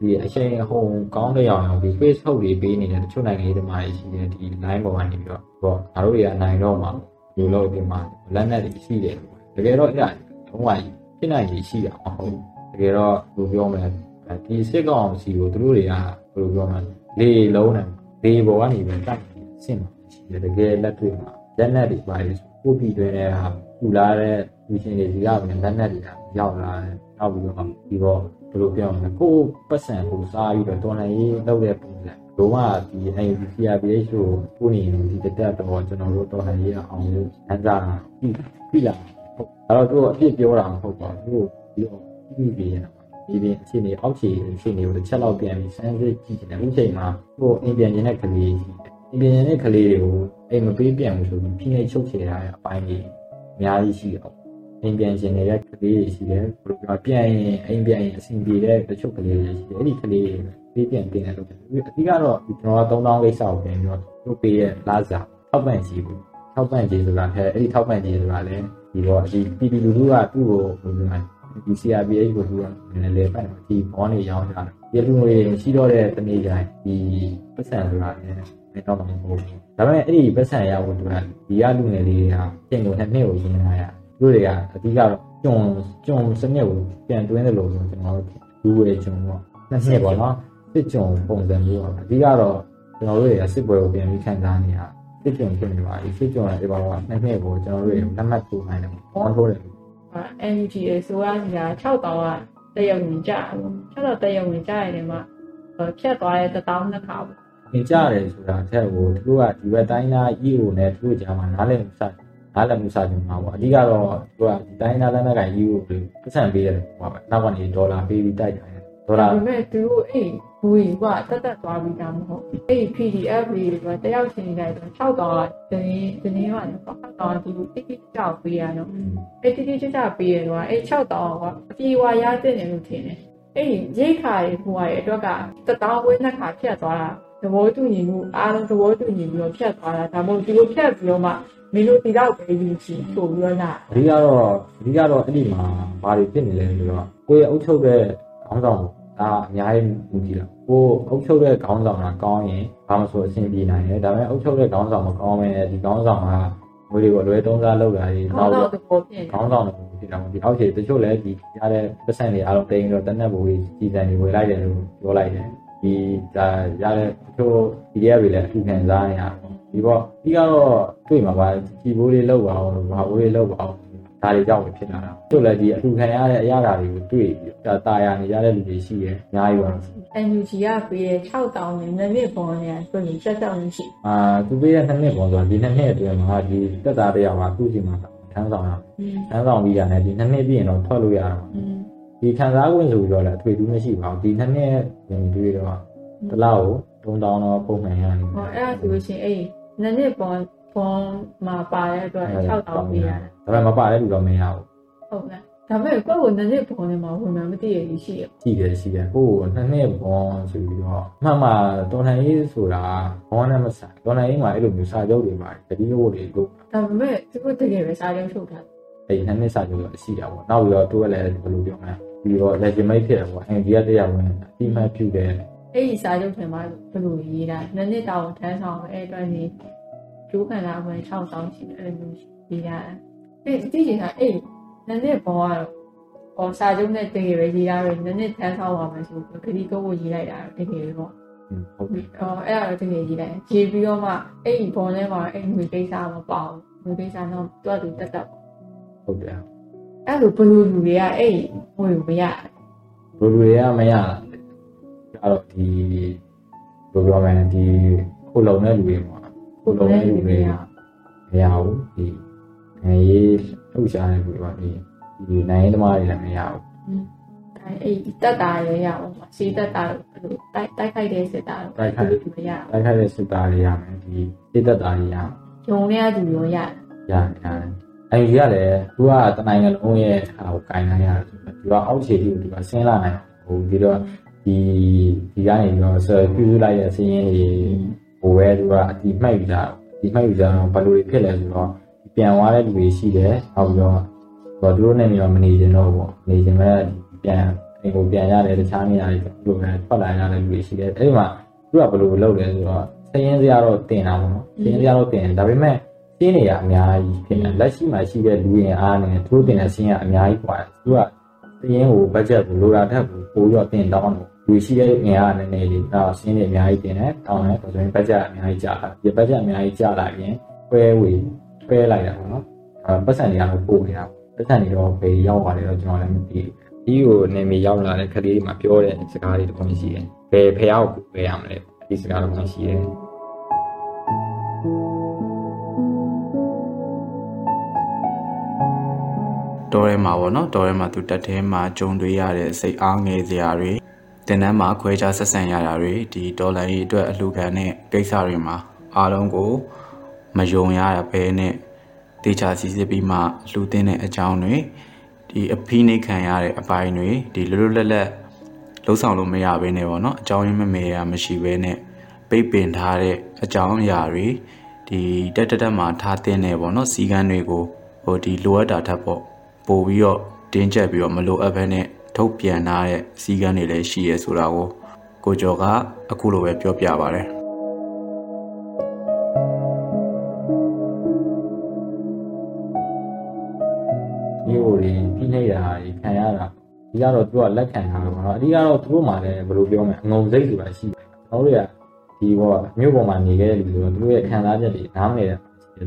ဒီအချိန်အဟုန်ကောင်းတဲ့အောင်ဒီ Facebook တွေပေးနေတဲ့တချို့နိုင်ငံရေးဓမ္မတွေရှိတယ်ဒီ line ပေါ်ကနေပြီးတော့ပေါ့ငါတို့တွေကအနိုင်တော့မှာလူလို့ဒီမှာလက်နက်တွေရှိတယ်တကယ်တော့အဲ့ဒါတော့ဝိုင်းဖြစ်နိုင်ကြီးရှိတာမဟုတ်တကယ်တော့ဘယ်ပြောမလဲဒီစစ်ကောင်စီကိုသူတို့တွေကဘယ်လိုပြောမလဲလေလုံးနဲ့လေပေါ်ကနေပြီးတိုက်ဆင့်မှာရှိ တယ်တကယ်လက်တွေ့မှာလက်နက်တွေပါလေကိုပြည်တွင်းတဲ့ဟာပူလာတဲ့လူချင်းတွေဒီကပဲလက်နက်တွေကရောက်လာတယ်နောက်ပြီးတော့ဒီတော့ဘယ်လိုပြောမလဲကိုယ်ပတ်စံကိုစားပြီးတော့တော်လှန်ရေးလုပ်တဲ့ပုံစံလုံးဝဒီ APCRBH ကိုကိုနေဒီတက်တော့ကျွန်တော်တို့တော်လှန်ရေးအောင်လို့ဟန်စားပြီးပြီးလာဟုတ်အဲ့တော့သူအပြစ်ပြောတာမဟုတ်ပါဘူးသူပြီးတော့ပြီးပြီးရတာဒီပြင်အခြေအနေအောက်ခြေအခြေအနေကိုတစ်ချက်လောက်ပြန်ပြီးစမ်းစစ်ကြည့်ချင်တယ်အခုချိန်မှာဟိုအိမ်ပြန်နေတဲ့ကလေး အိမ်ပြန်နေတဲ့ကလေးတွေကိုအိမ်မပေးပြန်ဘူးဆိုပြီးဖိနှိပ်ချုပ်ချယ်ထားတဲ့အပိုင်းကြီးအများကြီးရှိတော့အိမ်ပြန်ရှင်နေတဲ့ကလေးတွေရှိတယ်ဘယ်လိုပြောပြန်ရင်အိမ်ပြန်ရင်အဆင်ပြေတဲ့တချို့ကလေးတွေရှိတယ်အဲ့ဒီကလေးတွေပေးပြန်တင်တယ်လို့အဓိကတော့ကျွန်တော်က3000ကိစ္စကိုပြန်ပြီးတော့သူ့ပေးရဲ့လာစားထောက်ပံ့ကြီးကိုထောက်ပံ့ကြီးဆိုတာအဲအဲ့ဒီထောက်ပံ့ကြီးဆိုတာလည်းဒီတော့ဒီပြည်သူလူထုကသူ့ကိုဘယ်လိုလဲဒီ CRPH ကိုသူကလည်းလေပိုက်ဒီဘောနေရောင်းကြတယ်ဒီလူငွေရှိတော့တဲ့တနေ့တိုင်းဒီပတ်စံဆိုတာလည်း မတော့မှမဟုတ်ဘူးဒါပေမဲ့အဲ့ဒီပတ်စံရဖို့သူကဒီရလူငယ်လေးတွေကပြင်ကိုနှစ်နှစ်ကိုရင်းလာရသူတို့တွေကအဓိကတော့ကျုံကျုံစနစ်ကိုပြန်တွင်းတယ်လို့ဆိုကျွန်တော်တို့လူဝဲကျုံပေါ့နှစ်နှစ်ပေါ့နော်စစ်ကျုံပုံစံမျိုးပါအဓိကတော့ကျွန်တော်တို့တွေကစစ်ပွဲကိုပြန်ပြီးခံစားနေရစစ်ကျုံဖြစ်နေပါပြီစစ်ကျုံရဲ့ဒီဘောကနှစ်နှစ်ကိုကျွန်တော်တို့တွေလက်မှတ်ထိုးနိုင်တယ်ပေါ့ထိုးတယ်ဟာ NUGA ဆိုရစီက6000ကတရုတ်ဝင်ကြ6000တရုတ်ဝင်ကြရတယ်မှာဖြတ်သွားတဲ့1000နှစ်ခါပေါ့ သင်ကြရတယ်ဆိုတာအထက်ကိုသူတို့ကဒီဘက်တိုင်းသား EO နဲ့သူတို့ကြားမှာနားလည်မှုစနားလည်မှုစကြမှာပေါ့အဓိကတော့သူကဒီတိုင်းသားလက်နက်က EO ကိုပတ်စံပေးတယ်ပေါ့ဗျနောက်ကနေဒေါ်လာပေးပြီးတိုက်တယ်ဒေါ်လာဒါပေမဲ့သူတို့အဲ့ဘူကြီးကတက်တက်သွားပြီးတာမဟုတ်အဲ့ PDF တွေကတယောက်ချင်းနေလိုက်တော့6000ကတင်းတင်းကနေ6000ကဒီတိတိကျပေးရတော့အဲ့တိတိကျကျပေးရတော့အဲ့6000ကအပြေဝါရတဲ့နေလို့ထင်တယ်အဲ့ရိတ်ခါတွေဟိုဟာရဲ့အတွက်က1000ဝင်းနှစ်ခါဖြတ်သွားတာ သဘောတူညီမှုအားလုံးသဘောတူညီပြီးတော့ဖြတ်သွားတာဒါမှမဟုတ်ဒီလိုဖြတ်ပြီးတော့မှမင်းတို့ဒီတော့ပဲယူချင်ပို့ပြီးတော့လာအဓိကတော့အဓိကတော့အဲ့ဒီမှာဘာတွေဖြစ်နေလဲဆိုတော့ကိုယ့်ရဲ့အုပ်ချုပ်တဲ့ခေါင်းဆောင်ဒါအများကြီးမူကြည့်တာကိုယ်အုပ်ချုပ်တဲ့ခေါင်းဆောင်ကကောင်းရင်ဘာမှဆိုအဆင်ပြေနိုင်တယ်ဒါပေမဲ့အုပ်ချုပ်တဲ့ခေါင်းဆောင်မကောင်းဘဲဒီခေါင်းဆောင်ကငွေတွေကိုအလွဲသုံးစားလုပ်တာတွေကောနောက်င်းတော့တော့သဘောပြည့်ခေါင်းဆောင်တွေဖြစ်တာပေါ့ဒီအောက်ခြေတချို့လည်းဒီရတဲ့ပတ်စံတွေအားလုံးတင်ပြီးတော့တနက်ဘူကြီးကြီးစံတွေဝယ်လိုက်တယ်လို့ပြောလိုက်တယ် ဒီဒါရတဲ့သူ PDF တွေလည်းအထူးခံစားရတာပေါ့ဒီပေါ့ဒီကတော့တွေ့မှာပါကီဘိုးလေးလောက်ပါအောင်ဘာဘိုးလေးလောက်ပါအောင်ဒါတွေကြောင့်ဖြစ်လာတာသူ့လည်းဒီအထူးခံရတဲ့အရာဓာတွေကိုတွေ့ပြီးတာတာယာနေရတဲ့လူတွေရှိတယ်အများကြီးပါ NUG ကပေးတဲ့6000နဲ့နှစ်နှစ်ပေါ်နေတာသူ့ကိုချက်တော့ရှိအာသူပေးတဲ့နှစ်နှစ်ပေါ်ဆိုတာဒီနှစ်နှစ်အတွင်းမှာဒီတက်တာတရားမှာသူ့စီမှာထမ်းဆောင်ရထမ်းဆောင်ပြီးရတယ်ဒီနှစ်နှစ်ပြီးရင်တော့ထွက်လို့ရတာ ဒီခံစား권ဆိုပြီးတော့လည်းအထွေထူးမရှိပါဘူးဒီနှစ်နှစ်ဝင်တွေ့တော့တစ်လောက်ကို3000တော့ပုံမှန်ရနေဟောအဲ့ဒါဆိုလို့ရှိရင်အဲ့နည်းနည်းပုံပုံမှာပါတဲ့အတွက်6000ပေးရတယ်ဒါပေမဲ့မပါတဲ့လူတော့မရဘူးဟုတ်လားဒါပေမဲ့ကိုယ့်ကိုနည်းနည်းပေါ်နေမှာဝင်မှမသိရဘူးရှိရရှိတယ်ရှိတယ်ကိုယ်နှစ်နှစ်ဘွန်ဆိုပြီးတော့အမှန်မှတော်လှန်ရေးဆိုတာဘွန်နဲ့မဆိုင်တော်လှန်ရေးမှာအဲ့လိုမျိုးစာချုပ်တွေပါတယ်တတိယဘုတ်တွေလို့ဒါပေမဲ့သူတို့တကယ်ပဲစားရုံထုတ်တာအဲ့ဒီနှစ်နှစ်စာချုပ်တော့ရှိတာပေါ့နောက်ပြီးတော့သူကလည်းဘယ်လိုပြောမလဲ ပြီးတော့ legitimate ဖြစ်တယ်ပေါ့ NGO ကတရားဝင်အတိမတ်ပြုတယ်အဲ့ဒီစားရုံထဲမှာဘယ်လိုရေးတာနည်းနည်းတောင်ထမ်းဆောင်အဲ့အတွက်နေကျိုးခံတာအမှန်6ဆောင်ရှိတယ်အဲ့လိုမျိုးရေးတာအဲ့ဒီကြည့်တာအဲ့နည်းနည်းပေါ်ကတော့ဟောစာချုပ်နဲ့တကယ်ပဲရေးတာပဲနည်းနည်းထမ်းဆောင်ပါမယ်ဆိုပြီးခရီးကိုကိုရေးလိုက်တာတကယ်ပဲပေါ့ဟုတ်ပြီအော်အဲ့ဒါတော့တကယ်ရေးလိုက်ရေးပြီးတော့မှအဲ့ဒီဘောထဲမှာအဲ့ငွေကိစ္စမပေါ့ငွေကိစ္စတော့တွတ်တူတက်တက်ဟုတ်တယ် အဲ့လိုဘလူလူတွေကအဲ့ငွေကိုမရဘယ်လိုတွေကမရအဲ့တော့ဒီဘယ်လိုပြောမလဲဒီခုလုံတဲ့လူတွေပေါ့ဘူးကိုလည်းလူတွေကမရဘူးဒီငရေးလှုပ်ရှားတဲ့လူတွေပါဒီဒီနိုင်ရေးသမားတွေလည်းမရဘူးအဲ့အဲ့တက်တာရရအောင်ပါစီတက်တာလို့တိုက်တိုက်ခိုက်တဲ့စစ်တာလို့မရတိုက်ခိုက်တဲ့စစ်သားတွေရမယ်ဒီစစ်တပ်သားတွေရမယ်ဂျုံတဲ့သူရောရရတယ်ရတယ် အဲ့ဒီကလည်းသူကတနိုင်ငံလုံးရဲ့ဟာကိုကင်နိုင်ရတယ်ဆိုတော့သူကအောက်ခြေကြီးကိုသူကဆင်းလာနိုင်ဟိုဒီတော့ဒီဒီကနေပြီးတော့ဆယ်ပြုစုလိုက်တဲ့စင်းရင်းတွေဟိုပဲသူကအတီမှတ်ယူကြဒီမှတ်ယူကြတော့ဘယ်လိုဖြစ်လဲဆိုတော့ပြန်သွားတဲ့လူတွေရှိတယ်နောက်ပြီးတော့တော့သူတို့နဲ့မျိုးမနေကြတော့ဘူးနေကြမဲ့ပြန်အိမ်ကိုပြန်ရတယ်တခြားနေရာတွေသူတို့ပဲထွက်လာရတဲ့လူတွေရှိတယ်အဲ့ဒီမှာသူကဘယ်လိုလုပ်လဲဆိုတော့စင်းရင်းစရာတော့တင်တာပေါ့နော်စင်းရင်းစရာတော့တင်ဒါပေမဲ့ ရှင်းနေရအများကြီးဖြစ်တယ်လက်ရှိမှာရှိတဲ့လူရင်အားနဲ့ထိုးတင်တဲ့ရှင်းရအများကြီးကွာသူကတရင်ကိုဘတ်ဂျက်ကိုလိုတာထက်ကိုပိုရောတင်တောင်းလို့လူရှိတဲ့ငွေအားနည်းနည်းလေးတော့ရှင်းနေအများကြီးတင်တယ်တောင်းတယ်ဆိုရင်ဘတ်ဂျက်အများကြီးကျလာဒီဘတ်ဂျက်အများကြီးကျလာရင်ခွဲဝေခွဲလိုက်တာပေါ့နော်အဲပတ်စံတွေကတော့ပို့နေတာပတ်စံတွေတော့ဘယ်ရောက်ပါလဲတော့ကျွန်တော်လည်းမသိဘူးဒီကိုနေမီရောက်လာတဲ့ခလေးတွေမှာပြောတဲ့စကားတွေတော့ရှိတယ်ဘယ်ဖះကိုပဲရမလဲဒီစကားတော့ရှိတယ် တော်ထဲမှာပေါ့နော်တော်ထဲမှာသူတက်ထဲမှာဂျုံတွေရတဲ့စိတ်အားငယ်စရာတွေတင်တန်းမှာခွဲခြားဆက်ဆံရတာတွေဒီဒေါ်လာကြီးအတွက်အလှခံတဲ့ကိစ္စတွေမှာအားလုံးကိုမယုံရဘဲနဲ့တေချာစီစစ်ပြီးမှလှူတင်တဲ့အကြောင်းတွေဒီအဖိနှိတ်ခံရတဲ့အပိုင်းတွေဒီလွတ်လွတ်လပ်လပ်လှုပ်ဆောင်လို့မရဘဲနဲ့ပေါ့နော်အကြောင်းရင်းမမေရမရှိဘဲနဲ့ပိတ်ပင်ထားတဲ့အကြောင်းအရာတွေဒီတက်တက်တက်မှာထားတင်နေပေါ့နော်စီကန်းတွေကိုဟိုဒီလိုအပ်တာထက်ပေါ့ ပို့ပြီးတော့တင်းကျပ်ပြီးတော့မလိုအပ်ဘဲနဲ့ထုတ်ပြန်ထားတဲ့စီကန်းတွေလည်းရှိရဲဆိုတာကိုကိုကျော်ကအခုလိုပဲပြောပြပါဗျာမျိုးတွေဖိနှိပ်တာတွေခံရတာဒီကတော့သူကလက်ခံတာပါတော့အဓိကတော့သူတို့မှလည်းဘယ်လိုပြောမလဲအငုံစိတ်ဆိုတာရှိတယ်ကျွန်တော်တို့ကဒီဘောမြို့ပေါ်မှာနေခဲ့တဲ့လူတွေသူတို့ရဲ့ခံစားချက်တွေနားမလည်တဲ့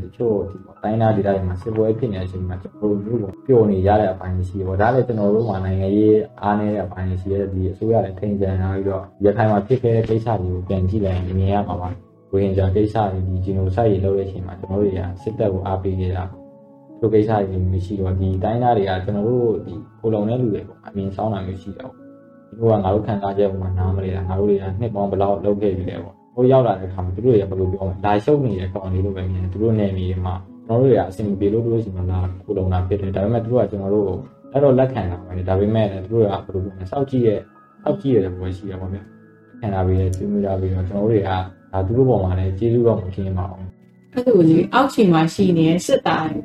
တချို့ဒီပေါ့တိုင်းသားဒေသတွေမှာစစ်ပွဲဖြစ်နေတဲ့အချိန်မှာကျွန်တော်တို့မြို့ပေါ်ပျော်နေရတဲ့အပိုင်းရှိတယ်ပေါ့ဒါလည်းကျွန်တော်တို့မှနိုင်ငံရေးအားနည်းတဲ့အပိုင်းရှိတယ်ဒီအစိုးရလည်းထိန်ချန်လာပြီးတော့ရခိုင်မှာဖြစ်ခဲ့တဲ့ကိစ္စတွေကိုပြန်ကြည့်လိုက်ရင်မြင်ရမှာပါဝေဟင်ဂျာကိစ္စတွေဒီဂျီနိုဆိုက်တွေလုပ်တဲ့အချိန်မှာကျွန်တော်တို့တွေကစစ်တပ်ကိုအားပေးနေတာတို့ကိစ္စတွေမရှိတော့ဒီတိုင်းသားတွေကကျွန်တော်တို့ဒီကိုလုံတဲ့လူတွေပေါ့အမြင်ဆောင်တာမျိုးရှိတော့ဒီလိုကငါတို့ခံစားချက်ပုံမှာနားမလဲတာငါတို့တွေကနှစ်ပေါင်းဘယ်လောက်လုပ်ခဲ့ပြီလဲပေါ့ ဟိုရောက်လာတဲ့ခါမှာသူတို့တွေကဘယ်လိုပြောမလဲလာရှုပ်နေတဲ့ကောင်လေးလိုပဲမြင်တယ်သူတို့နေနေမှာကျွန်တော်တို့တွေကအဆင်မပြေလို့သူတို့ရှိမှလာကိုလုံတာဖြစ်တယ်ဒါပေမဲ့သူတို့ကကျွန်တော်တို့ကိုအဲ့တော့လက်ခံတာပဲဒါပေမဲ့သူတို့ကဘယ်လိုပြောမလဲစောက်ကြည့်ရဲ့စောက်ကြည့်ရတယ်ဘယ်ရှိရပါ့ဗျခံတာပြီးဆွေးနွေးတာပြီးတော့ကျွန်တော်တို့တွေကဒါသူတို့ပုံမှာလည်းကျေးဇူးတော်မခင်ပါအောင်အဲ့လိုကြီးအောက်ခြေမှာရှိနေတဲ့စစ်သားတွေ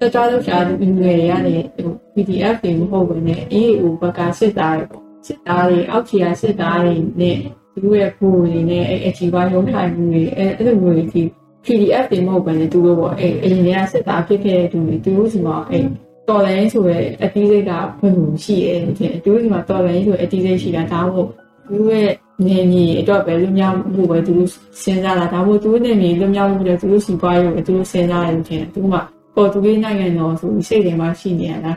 တကြွလို့ရှားလူငယ်တွေကနေဟို PDF တွေမဟုတ်ဘူးね AAO ဘက်ကစစ်သားတွေပေါ့စစ်သားတွေအောက်ခြေကစစ်သားတွေနဲ့ သူတို့ရဲ့ကိုယ်တွေနဲ့အဲ့အခြေပါရုံးထိုင်မှုတွေအဲ့အဲ့လိုမျိုးတွေဒီ PDF တွေမဟုတ်ဘဲねသူတို့ပေါ့အဲ့အရင်ကစစ်သားဖြစ်ခဲ့တဲ့သူတွေသူတို့စီမှာအဲ့တော်လိုင်းဆိုရဲအတီးစိတ်ကဘယ်လိုရှိရဲတဲ့သူတို့စီမှာတော်လိုင်းဆိုအတီးစိတ်ရှိတာဒါမို့သူတို့ရဲ့နေမြေအတွက်ပဲလူများမှုပဲသူတို့စဉ်းစားတာဒါမို့သူတို့နေမြေလူများမှုတွေသူတို့စီပွားရေးကိုသူတို့စဉ်းစားတယ်တဲ့သူကပေါ်တူဂီနိုင်ငံတော်ဆိုပြီးစိတ်ထဲမှာရှိနေရတာ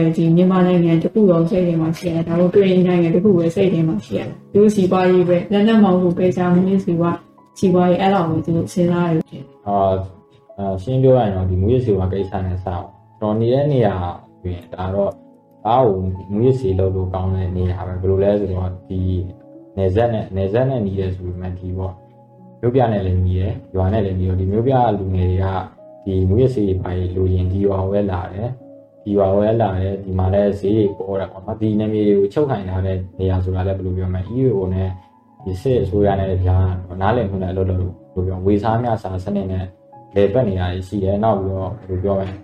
အဲဒီမြန်မာနိုင်ငံတခုလုံးစိတ်ထဲမှာရှိရတယ်ဒါမို့ပြည်နိုင်ငံတခုပဲစိတ်ထဲမှာရှိရတယ်သူတို့စီပွားရေးပဲလက်နက်မောင်းကိုပေးချမှုမျိုးစီကစီပွားရေးအဲ့လိုမျိုးသူတို့စဉ်းစားရတယ်အာအာရှင်းပြောရရင်တော့ဒီမူရစီဝါကိစ္စနဲ့စအောင်ကျွန်တော်နေတဲ့နေရာပြင်ဒါတော့အားကိုမူရစီလောက်လို့ကောင်းတဲ့နေရာပဲဘယ်လိုလဲဆိုတော့ဒီနေဆက်နဲ့နေဆက်နဲ့ညီရဲဆိုပေမဲ့ဒီပေါ့မြို့ပြနဲ့လည်းညီရဲရွာနဲ့လည်းညီရောဒီမြို့ပြလူငယ်တွေကဒီမူရစီပိုင်းလူရင်ဒီရွာဝဲလာတယ် ဒီဒီရွာဝဲလာတယ်ဒီမှာလည်းဈေးတွေပေါ်တယ်ပေါ့နော်ဒီနေမြေတွေကိုချုပ်ခိုင်ထားတဲ့နေရာဆိုတာလည်းဘယ်လိုပြောမလဲ EO နဲ့ဒီစစ်အစိုးရနဲ့ကြာနားလည်မှုနဲ့အလုပ်လုပ်လို့ဘယ်လိုပြောဝေစားမြစားစနစ်နဲ့လေပတ်နေတာရှိတယ်နောက်ပြီးတော့ဘယ်လိုပြောမလဲ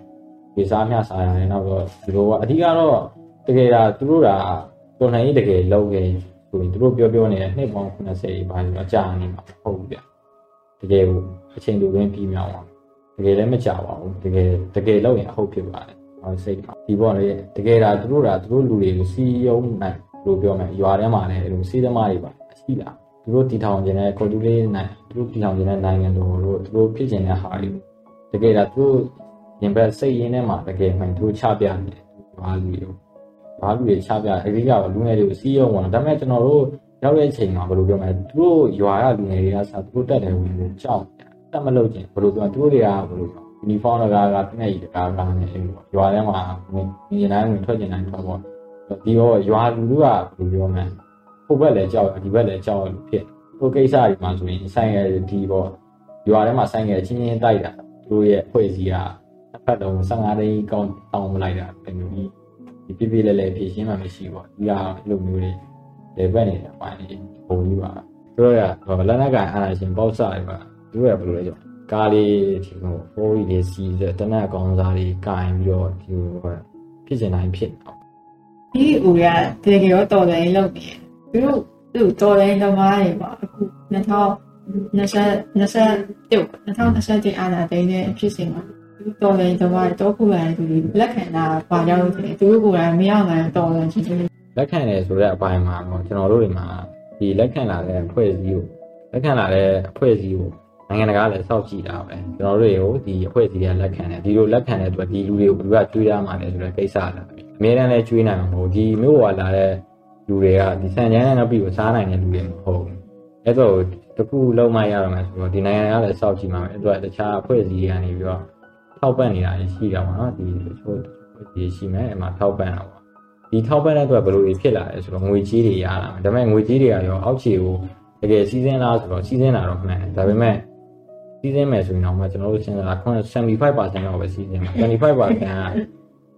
ဝေစားမြစားရတယ်နောက်တော့ဒီလိုကအဓိကတော့တကယ်ဒါသူတို့ကတော်လှန်ရေးတကယ်လုပ်ခဲ့ဆိုရင်သူတို့ပြောပြောနေတဲ့နှစ်ပေါင်း80ဘာလို့အကြာနေမှာမဟုတ်ဘူးဗျတကယ်ကိုအချိန်တူရင်းပြီးမြောက်အောင်တကယ်လည်းမကြပါဘူးတကယ်တကယ်လုပ်ရင်အဟုတ်ဖြစ်ပါတယ် ဟောစိတ်ပါဒီပေါ်လေတကယ်ဒါသူတို့ကသူတို့လူတွေကိုစီးရုံးနိုင်လို့ပြောမယ်ရွာထဲမှာလည်းအဲ့လိုစီးသမားတွေပါရှိလားသူတို့တီထောင်ခြင်းနဲ့ကွန်တူလေးနိုင်သူတို့တီထောင်ခြင်းနဲ့နိုင်ငံတော်တို့သူတို့ဖြစ်ခြင်းတဲ့ဟာတွေတကယ်ဒါသူတို့ရင်ဘက်စိတ်ရင်းထဲမှာတကယ်မှန်သူတို့ချပြနေတယ်ဘာလူတွေဘာလူတွေချပြအဓိကလူငယ်တွေကိုစီးရုံးဝင်ဒါပေမဲ့ကျွန်တော်တို့ရောက်တဲ့အချိန်မှာဘယ်လိုပြောမလဲသူတို့ရွာကလူငယ်တွေကစသူတို့တက်တယ်ဝင်လို့ကြောက်တက်မလို့ခြင်းဘယ်လိုပြောသူတို့တွေကဘယ်လို ယူနီဖောင်းတကားကပြည့်ရည်တကားကနဲ့အဲ့လိုရွာထဲမှာနေနေတိုင်းဝင်ထွက်ကျင်တိုင်းထွက်ပေါ့ဒီရောရွာလူတို့ကဘယ်လိုပြောမလဲဟိုဘက်လည်းကြောက်ဒီဘက်လည်းကြောက်လို့ဖြစ်ဟိုကိစ္စတွေမှာဆိုရင်ဆိုင်ရဒီပေါ့ရွာထဲမှာဆိုင်ရချင်းချင်းတိုက်တာသူတို့ရဲ့ဖွဲ့စည်းကတစ်ဖက်လုံး15တိန်းကောင်းတောင်းမလိုက်တာပဲမျိုးကြီးဒီပြပြလဲလဲဖြည့်ရှင်းမှမရှိပေါ့ဒီကအဲ့လိုမျိုးတွေလေဘက်နေတာပိုင်းနေပုံကြီးပါသူတို့ကလက်နက်ကန်အာနာရှင်ပေါ့စားတွေပါသူတို့ကဘယ်လိုလဲကြော ကားလေးဒီဟိုဖိုးကြီးလေးစီးတဲ့တနက်ကောင်းစားလေးကင်ပြီးတော့ဒီဟိုဖြစ်စင်တိုင်းဖြစ်တော့ဒီဦးရတကယ်ရောတော်တယ်လုပ်နေသူတို့သူတော်တယ်သမားတွေပါအခု2020 2021အာနာတိန်နဲ့ဖြစ်စဉ်မှာသူတော်တယ်သမားတော့ခုလာသူလက်ခံတာဘာကြောင့်လဲသူတို့ကိုယ်တိုင်မရောက်နိုင်တော်တယ်ချင်းချင်းလက်ခံတယ်ဆိုတဲ့အပိုင်းမှာတော့ကျွန်တော်တို့တွေမှာဒီလက်ခံလာတဲ့အဖွဲ့အစည်းကိုလက်ခံလာတဲ့အဖွဲ့အစည်းကို နိုင်ငံတကာလည်းစောင့်ကြည့်တာပဲကျွန်တော်တို့တွေကိုဒီအဖွဲ့အစည်းတွေကလက်ခံတယ်ဒီလိုလက်ခံတဲ့အတွက်ဒီလူတွေကိုဘယ်သူကကျွေးရမှာလဲဆိုတဲ့ကိစ္စလာပြီအများတန်းလည်းကျွေးနိုင်မှာမဟုတ်ဒီမျိုးပေါ်လာတဲ့လူတွေကဒီစံချမ်းနဲ့နောက်ပြီးကိုစားနိုင်တဲ့လူတွေမဟုတ်ဘူးအဲ့တော့တခုလုံးမရတော့မယ်ဆိုတော့ဒီနိုင်ငံကလည်းစောင့်ကြည့်မှာပဲအဲ့တော့တခြားအဖွဲ့အစည်းတွေကနေပြီးတော့ထောက်ပံ့နေတာရှိတာပေါ့နော်ဒီတချို့အဖွဲ့အစည်းရှိမယ်အဲ့မှာထောက်ပံ့တာပေါ့ဒီထောက်ပံ့တဲ့အတွက်ဘယ်လိုတွေဖြစ်လာလဲဆိုတော့ငွေကြေးတွေရလာတယ်ဒါပေမဲ့ငွေကြေးတွေကရောအောက်ခြေကိုတကယ်စီးစင်းလားဆိုတော့စီးစင်းတာတော့မှန်တယ်ဒါပေမဲ့ စီးစင်းမယ်ဆိုရင်တော့မှကျွန်တော်တို့စဉ်းစားတာ75%တော့ပဲစီးစင်းမှာ25%က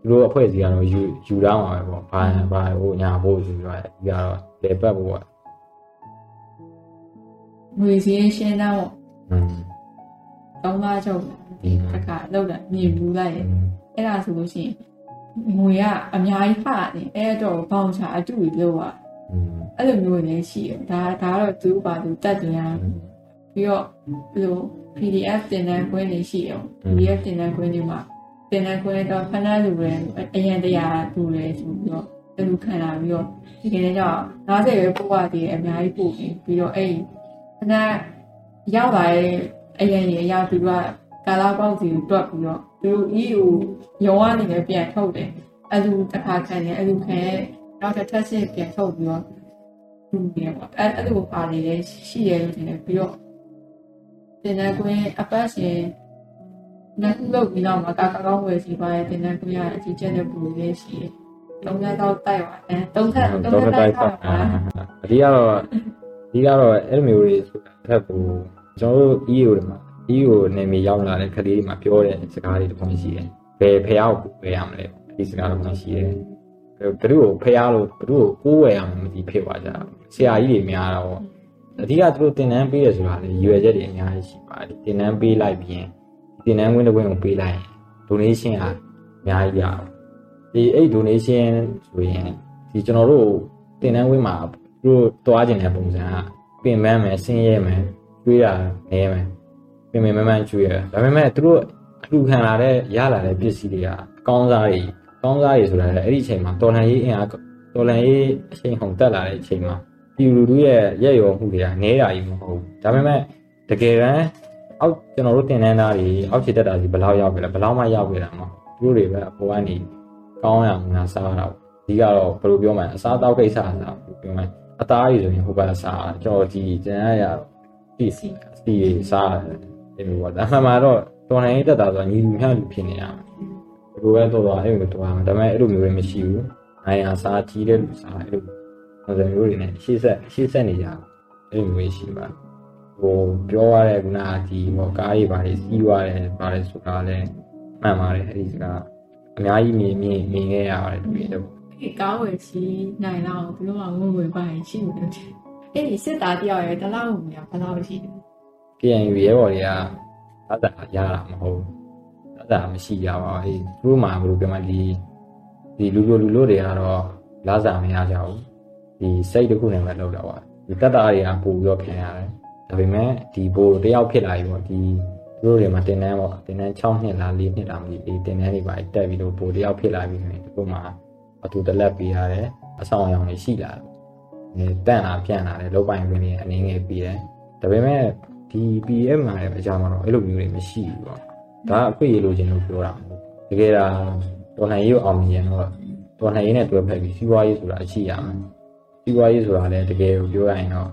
သူတို့အဖွဲ့စီကတော့ယူယူတောင်းပါပဲပေါ့ဘာဘာဟိုညာဖို့ယူရတယ်ဒီကတော့လေပတ်ဖို့ပေါ့ငွေစည်းရှင်းတော့อืมသုံးပါချုပ်တခါလောက်တာမြေဘူးလိုက်အဲ့ဒါဆိုလို့ရှိရင်ငွေကအများကြီးဖတ်တယ်အဲ့တော့ဘောင်ချာအတူပြောပါအဲ့လိုမျိုးလည်းရှိတယ်ဒါဒါကတော့သူ့ပါသူတတ်တယ်ရပြီးတော့ဘယ်လို PDF တင်တဲ့ခွင့်တွေရှိအောင် PDF တင်တဲ့ခွင့်တွေမှာတင်တဲ့ခွင့်တော့ဖဏလူတွေအရင်တရားလူတွေဆိုပြီးတော့သူခံလာပြီးတော့ဒီကနေ့ကျတော့90ပဲပို့ရသေးတယ်အများကြီးပို့ပြီးပြီးတော့အဲ့ဖဏရောက်လာတဲ့အရင်ကြီးအရာသူကကာလာပေါက်စီကိုတွက်ပြီးတော့သူတို့ EU ရုံကနေလည်းပြန်ထုတ်တယ်အဲ့လူတစ်ခါခံတယ်အဲ့လူခံရဲ့နောက်တစ်ထပ်စစ်ပြန်ထုတ်ပြီးတော့လူတွေပေါ့အဲ့အဲ့လိုပါနေလေရှိရလို့ထင်တယ်ပြီးတော့ တင်တဲ့ကွင်းအပတ်ရှင်နောက်လို့ပြီးတော့မကကကောင်းဝယ်စီပါရဲ့တင်တဲ့ကွင်းရအကြီးကျယ်တဲ့ပူလေးရှိတယ်။သုံးရက်တော့တိုက်ပါအဲသုံးရက်သုံးတော့ရက်တိုတိုက်က်ပါပါအဒီကတော့ဒီကတော့အဲ့လိုမျိုးတွေဆိုတာထက်ကိုကျွန်တော်တို့ EU တွေမှာ EU နေမြေရောက်လာတဲ့ကလေးတွေမှာပြောတဲ့စကားတွေတစ်ခုရှိတယ်။ဘယ်ဖျားကိုကိုယ်ရမလဲဒီစကားတစ်ခုရှိတယ်။ဘယ်သူ့ကိုဖျားလို့ဘယ်သူ့ကိုကိုယ်ဝယ်ရမှာမသိဖြစ်သွားကြတာ။ဆရာကြီးတွေများတာပေါ့။ အဓိကသူတို့တင်တန်းပေးရဆိုတာလေရွယ်ချက်တွေအများကြီးရှိပါတယ်။တင်တန်းပေးလိုက်ပြီးတင်တန်းဝင်တဲ့ဝင်ကိုပေးလိုက်ရင် donation ကအများကြီးရအောင်။ဒီအဲ့ donation ဆိုရင်ဒီကျွန်တော်တို့တင်တန်းဝင်မှာသူတို့တွားကျင်တဲ့ပုံစံကပင်ပန်းမယ်ဆင်းရဲမယ်ကျွေးတာနေမယ်ပင်ပင်မန်းမန်းကျွေးရဒါပေမဲ့သူတို့အလူခံလာတဲ့ရလာတဲ့ပစ္စည်းတွေကအကောင်းစားတွေကောင်းစားတွေဆိုတာလည်းအဲ့ဒီအချိန်မှာတော်လန်ရေးအင်အားတော်လန်ရေးအချိန်ဟုန်တက်လာတဲ့အချိန်မှာ ပြည်လူလူရဲ့ရက်ရောမှုတွေကနည်းတာကြီးမဟုတ်ဘူးဒါပေမဲ့တကယ်တမ်းအောက်ကျွန်တော်တို့တင်တန်းသားတွေအောက်ခြေတက်တာကြီးဘယ်လောက်ရောက်ပြီလဲဘယ်လောက်မှရောက်ပြီလားမဟုတ်သူတို့တွေပဲအပေါ်ကနေကောင်းရအောင်ငါစားတာပေါ့ဒီကတော့ဘယ်လိုပြောမလဲအစားအသောက်ကိစ္စအစားပြောမယ်အသားကြီးဆိုရင်ဟိုဘက်စားကြော်ကြီးကျန်ရရဒီစီစီစားတယ်ဒီလိုပေါ့ဒါမှမတော့တော်နိုင်တက်တာဆိုညီလူမျှလူဖြစ်နေရမှာဒီလိုပဲတော့တော့အဲ့လိုတော့မှာဒါပေမဲ့အဲ့လိုမျိုးတွေမရှိဘူးနိုင်ရစားကြီးတဲ့လူစားအဲ့လို ပုံစံမျိုးတွေနဲ့ရှေ့ဆက်ရှေ့ဆက်နေကြအဲ့လိုမျိုးရှိပါဟိုပြောရတဲ့ခုနကဒီဟိုကားကြီးပါလေစီးသွားတယ်ပါလေဆိုတာလည်းမှန်ပါတယ်အဲ့ဒီစကားအများကြီးမြင်မြင်မြင်ခဲ့ရပါတယ်တွေ့တယ်ပေါ့ဒီကောင်းဝယ်ချီနိုင်တော့ဘယ်လိုမှငိုငွေပါရင်ရှိလို့တယ်အဲ့ဒီစစ်သားတယောက်ရဲ့တလောက်ဝင်ရဘယ်လောက်ရှိလဲ KNU ရဲဘော်တွေကသာသာရတာမဟုတ်သာသာမရှိရပါဘူးအဲသူတို့မှဘယ်လိုပြောမှဒီဒီလူလူလူလူတွေကတော့လာစာမရကြဘူး ဒီစိတ်တစ်ခုနဲ့ပဲလောက်တာပါဒီတက်တာတွေကပို့ပြီးတော့ခံရတယ်ဒါပေမဲ့ဒီဘိုးတယောက်ဖြစ်လာပြီပေါ့ဒီသူတို့တွေမှာတင်တန်းပေါ့တင်တန်း6နှစ်လား4နှစ်တာမသိဒီတင်တန်းတွေပါတက်ပြီးတော့ဘိုးတယောက်ဖြစ်လာပြီဆိုရင်ဒီဘုမှာအတူတလက်ပေးရတယ်အဆောင်အယောင်တွေရှိလာတယ်အဲတန့်လာပြန်လာတယ်လောက်ပိုင်ပင်တွေအနေငယ်ပြီးတယ်ဒါပေမဲ့ဒီ PM မှာလည်းအကြမ်းမှာတော့အဲ့လိုမျိုးတွေမရှိဘူးပေါ့ဒါအခွင့်အရေးလိုချင်လို့ပြောတာမဟုတ်ဘူးတကယ်ဒါတော်လှန်ရေးကိုအောင်မြင်ရင်တော့တော်လှန်ရေးနဲ့တွဲဖက်ပြီးစီးပွားရေးဆိုတာအရှိရမယ် စီးပွားရေးဆိုတာလည်းတကယ်ကိုပြောရရင်တော့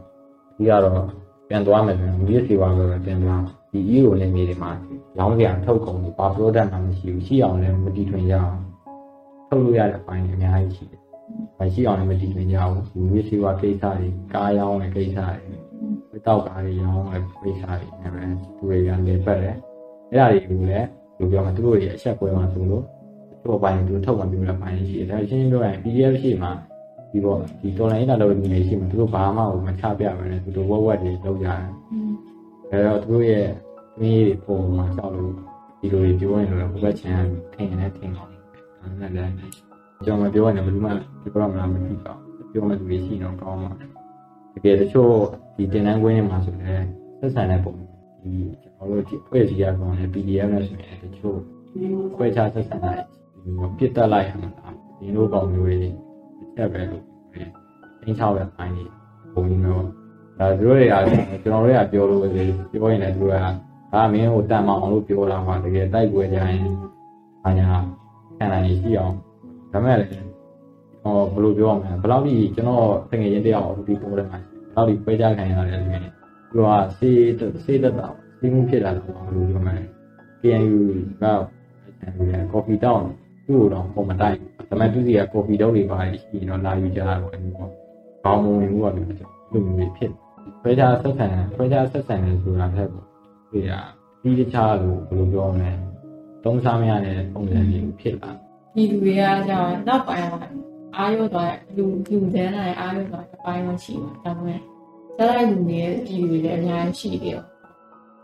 ဒီကတော့ပြန်သွားမယ်ဆိုရင်မြေစီပွားပဲပြန်သွားဒီ EO နဲ့မြေတွေမှာရောင်းစရာထုတ်ကုန်တွေဘာ product မှမရှိဘူးရှိအောင်လည်းမတည်ထွင်ရအောင်ထုတ်လို့ရတဲ့အပိုင်းတွေအများကြီးရှိတယ်။မရှိအောင်လည်းမတည်ထွင်ရဘူးဒီမြေစီပွားကိစ္စတွေကားရောင်းတဲ့ကိစ္စတွေတောက်ကားတွေရောင်းတဲ့ပိစာတွေနဲ့ပဲသူတွေကလေပတ်တယ်။အဲ့ဒါတွေကိုလည်းဘယ်လိုပြောမလဲသူတို့တွေအချက်ကွဲမှဆိုလို့သူ့ဘိုင်းသူထုတ်မှပြလို့ပိုင်းရှိတယ်။ဒါရှင်းရှင်းပြောရင် PDF ရှိမှ ဒီပေါ့ဒီတော်လိုင်းလာလို့နေနေရှိမှသူတို့ဘာမှမချပြပဲနဲ့သူတို့ဝက်ဝက်တွေလုပ်ကြတယ်။အဲတော့သူတို့ရဲ့မင်းတွေပုံမှန်ကြောက်လို့ဒီလိုတွေပြောရင်လည်းဘုရားချန်ထင်နေထင်အောင်။ဒါနဲ့လည်းကျွန်တော်မပြောရင်ဘယ်သူမှပြောရမှာမဖြစ်ပါဘူး။ပြောမှသူတွေရှိတော့ကောင်းမှာ။တကယ်တချို့ဒီတင်တန်းကွင်းတွေမှာဆိုလည်းဆက်ဆံတဲ့ပုံဒီကျွန်တော်တို့ဒီအဖွဲ့အစည်းရကောင်လည်း PDF နဲ့ဆိုရင်တချို့ခွဲခြားဆက်ဆံတာဒီပြစ်တက်လိုက်ရမှာဒီလိုကောင်မျိုးတွေ တစ်ချက်ပဲလို့တင်းချောက်တဲ့ပိုင်းတွေပုံမျိုးဒါသူတို့တွေကကျွန်တော်တို့ကပြောလို့ပြောရင်လည်းသူတို့ကဒါမင်းကိုတန်မအောင်လို့ပြောတာပါတကယ်တိုက်ပွဲကြရင်အညာခံနိုင်ရှိအောင်ဒါမဲ့လည်းဟောဘယ်လိုပြောရမလဲဘယ်လောက်ဒီကျွန်တော်တကယ်ရင်တရားအခုဒီပိုးတယ်မှာဘယ်လောက်ဒီပွဲကြခံရတယ်ဆိုရင်သူကစေးစေးတတ်တာစေးမှုဖြစ်လာတော့ဘယ်လိုပြောမလဲ KNU ကကော်ဖီတောင်းသူ့ကိုတော့ပုံမတိုက် ဒါပေမဲ့သူစီကကော်ဖီတောင်းတွေပါရှိရင်တော့လာယူကြတာပေါ့အဲဒီပေါ့ဘောင်းမဝင်ဘူးကလည်းလူမျိုးဖြစ်ဖွဲခြားဆက်ဆံဖွဲခြားဆက်ဆံနေဆိုတာထက်ပေါ့ဒီကဒီတခြားလို့ဘယ်လိုပြောမလဲသုံးစားမရတဲ့ပုံစံမျိုးဖြစ်လာဒီလူတွေကကြောင့်နောက်ပိုင်းမှာအားရသွားလူလူတန်းလိုက်အားရသွားအပိုင်းမှရှိမှာဒါပေမဲ့ဆက်လိုက်လူတွေဒီလူတွေလည်းအများကြီးရှိတယ်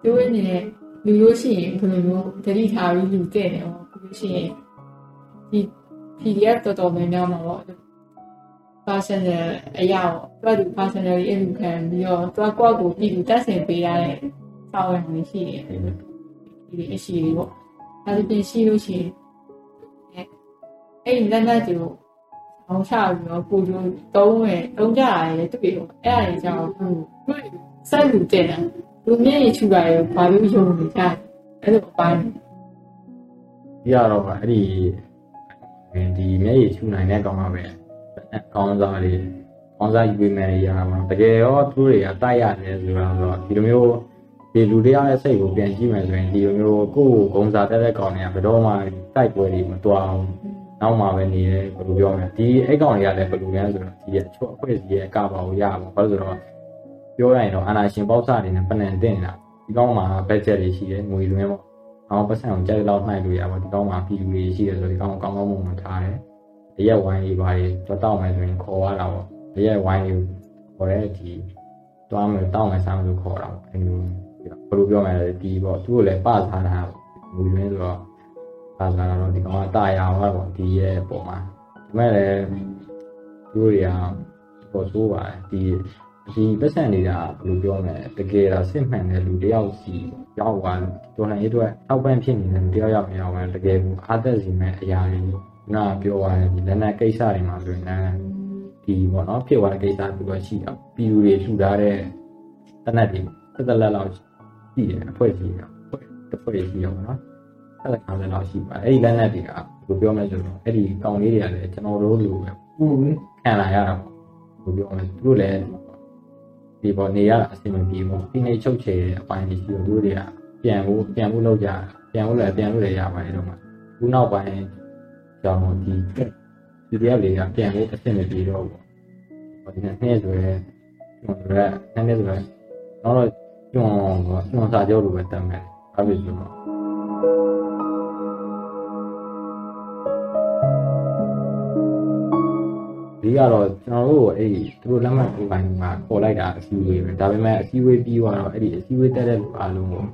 ပြောရင်းနဲ့လူလို့ရှိရင်ဘယ်လိုမျိုးတတိထားပြီးလူတဲ့တယ်ပေါ့ပြောလို့ရှိရင်ဒီ PDF တော်တော်များများမှာပေါ့ personal အရာပေါ့သူက personal အလူခံပြီးတော့သူကကိုယ့်ကိုပြည်သူတက်ဆင်ပေးရတဲ့စောင်းဝင်နေရှိတယ်ဒီအရှိလေးပေါ့ဒါဆိုပြင်ရှိလို့ရှိရင်အဲ့ဒီလက်နက်တွေကိုအောင်ချပြီးတော့ကိုကျိုးတုံးမယ်တုံးကြရတယ်တူပြီးတော့အဲ့အရာကြောင့်သူဆက်လူတဲ့တယ်လူမျက်ရည်ချူတာရဘာလို့ယုံနေကြအဲ့လိုအပိုင်းဒီကတော့အဲ့ဒီ ဒီမျက်ရည်ချူနိုင်တဲ့ကောင်ကပဲကောင်းစားလေးကောင်းစားယူပေးမယ်ရတာပါတကယ်ရောသူတွေကတိုက်ရတယ်ဆိုတာဆိုတော့ဒီလိုမျိုးဒီလူတရားရဲ့စိတ်ကိုပြန်ကြည့်မယ်ဆိုရင်ဒီလိုမျိုးကိုယ့်ကိုဂုံစားတဲ့တဲ့ကောင်တွေကဘယ်တော့မှတိုက်ပွဲတွေမတွားအောင်နောက်မှပဲနေတယ်ဘယ်လိုပြောမလဲဒီအဲ့ကောင်တွေကလည်းဘယ်လိုလဲဆိုတော့ဒီရဲ့အချို့အဖွဲ့အစည်းရဲ့အကပါကိုရပါဘာလို့ဆိုတော့ပြောရရင်တော့အာနာရှင်ပေါက်စတွေနဲ့ပနန်တင်တာဒီကောင်မှာဘတ်ဂျက်တွေရှိတယ်ငွေလွှဲပေါ့ အောင်ပတ်စံကိုကြိုက်လောက်နှိုက်လို့ရပါဒီကောင်မှာပြည်လူတွေရှိတယ်ဆိုဒီကောင်ကောင်းကောင်းမွန်မွန်ထားတယ်တရက်ဝိုင်းလေးပါတွေတော့တောက်မယ်ဆိုရင်ခေါ်ရတာပေါ့တရက်ဝိုင်းလေးခေါ်တဲ့ဒီတွားမယ်တောက်မယ်စားမယ်လို့ခေါ်တာပေါ့အဲလိုဘယ်လိုပြောမလဲဒီပေါ့သူ့ကိုလည်းပစားတာငွေလွှဲဆိုတော့ပစားတာတော့ဒီကောင်ကတာယာပါပေါ့ဒီရဲ့ပုံမှာဒါမဲ့လည်းသူတို့တွေကပေါ်ဆိုးပါတယ်ဒီ ဒီပတ်စံနေတာဘယ်လိုပြောမလဲတကယ်တော့စစ်မှန်တဲ့လူတယောက်စီရောက်သွားတော်လှန်ရေးအတွက်အောက်ပန်းဖြစ်နေတဲ့လူတယောက်ရောက်မရောက်ဘူးတကယ်ကိုအားသက်စီမဲ့အရာတွေနာပြောရတယ်ဒီလက်နက်ကိစ္စတွေမှာဆိုရင်ဒီပေါ့နော်ဖြစ်သွားတဲ့ကိစ္စသူကရှိတော့ပြည်သူတွေထူထားတဲ့တနက်တွေသက်သက်လက်လောက်ရှိတယ်အဖွဲ့ကြီးကအဖွဲ့တစ်ဖွဲ့ရှိရောပေါ့နော်အဲ့ဒါကောင်လည်းလောက်ရှိပါအဲ့ဒီလက်နက်တွေကဘယ်လိုပြောမလဲဆိုတော့အဲ့ဒီကောင်လေးတွေကလည်းကျွန်တော်တို့လိုပဲပူခံလာရတာပေါ့ဘယ်လိုပြောမလဲသူတို့လည်း ဒီပေါ်နေရတာအဆင်မပြေဘူးဒီနေ့ချုပ်ချယ်တဲ့အပိုင်းတွေရှိတော့သူတို့တွေကပြန်ဖို့ပြန်ဖို့လုပ်ကြပြန်ဖို့လည်းပြန်လို့လည်းရပါတယ်တော့မှခုနောက်ပိုင်းကြောင့်ဒီဒီတရားတွေကပြန်ဖို့အဆင်မပြေတော့ဘူးဟိုဒီနေ့ဆိုရဲကျွန်တော်တို့ကနည်းနည်းဆိုရဲတော့ကျွန်တော်ကျွန်တော်စာချုပ်လိုပဲတတ်မယ်အဲ့ဒီဆိုတော့ ဒီကတော့ကျွန်တော်တို့အဲ့ဒီသူတို့လက်မှတ်ထိုးပိုင်းမှာပေါ်လိုက်တာအစည်းအဝေးပဲဒါပေမဲ့အစည်းအဝေးပြီးသွားတော့အဲ့ဒီအစည်းအဝေးတက်တဲ့လူအားလုံးကိုဘယ်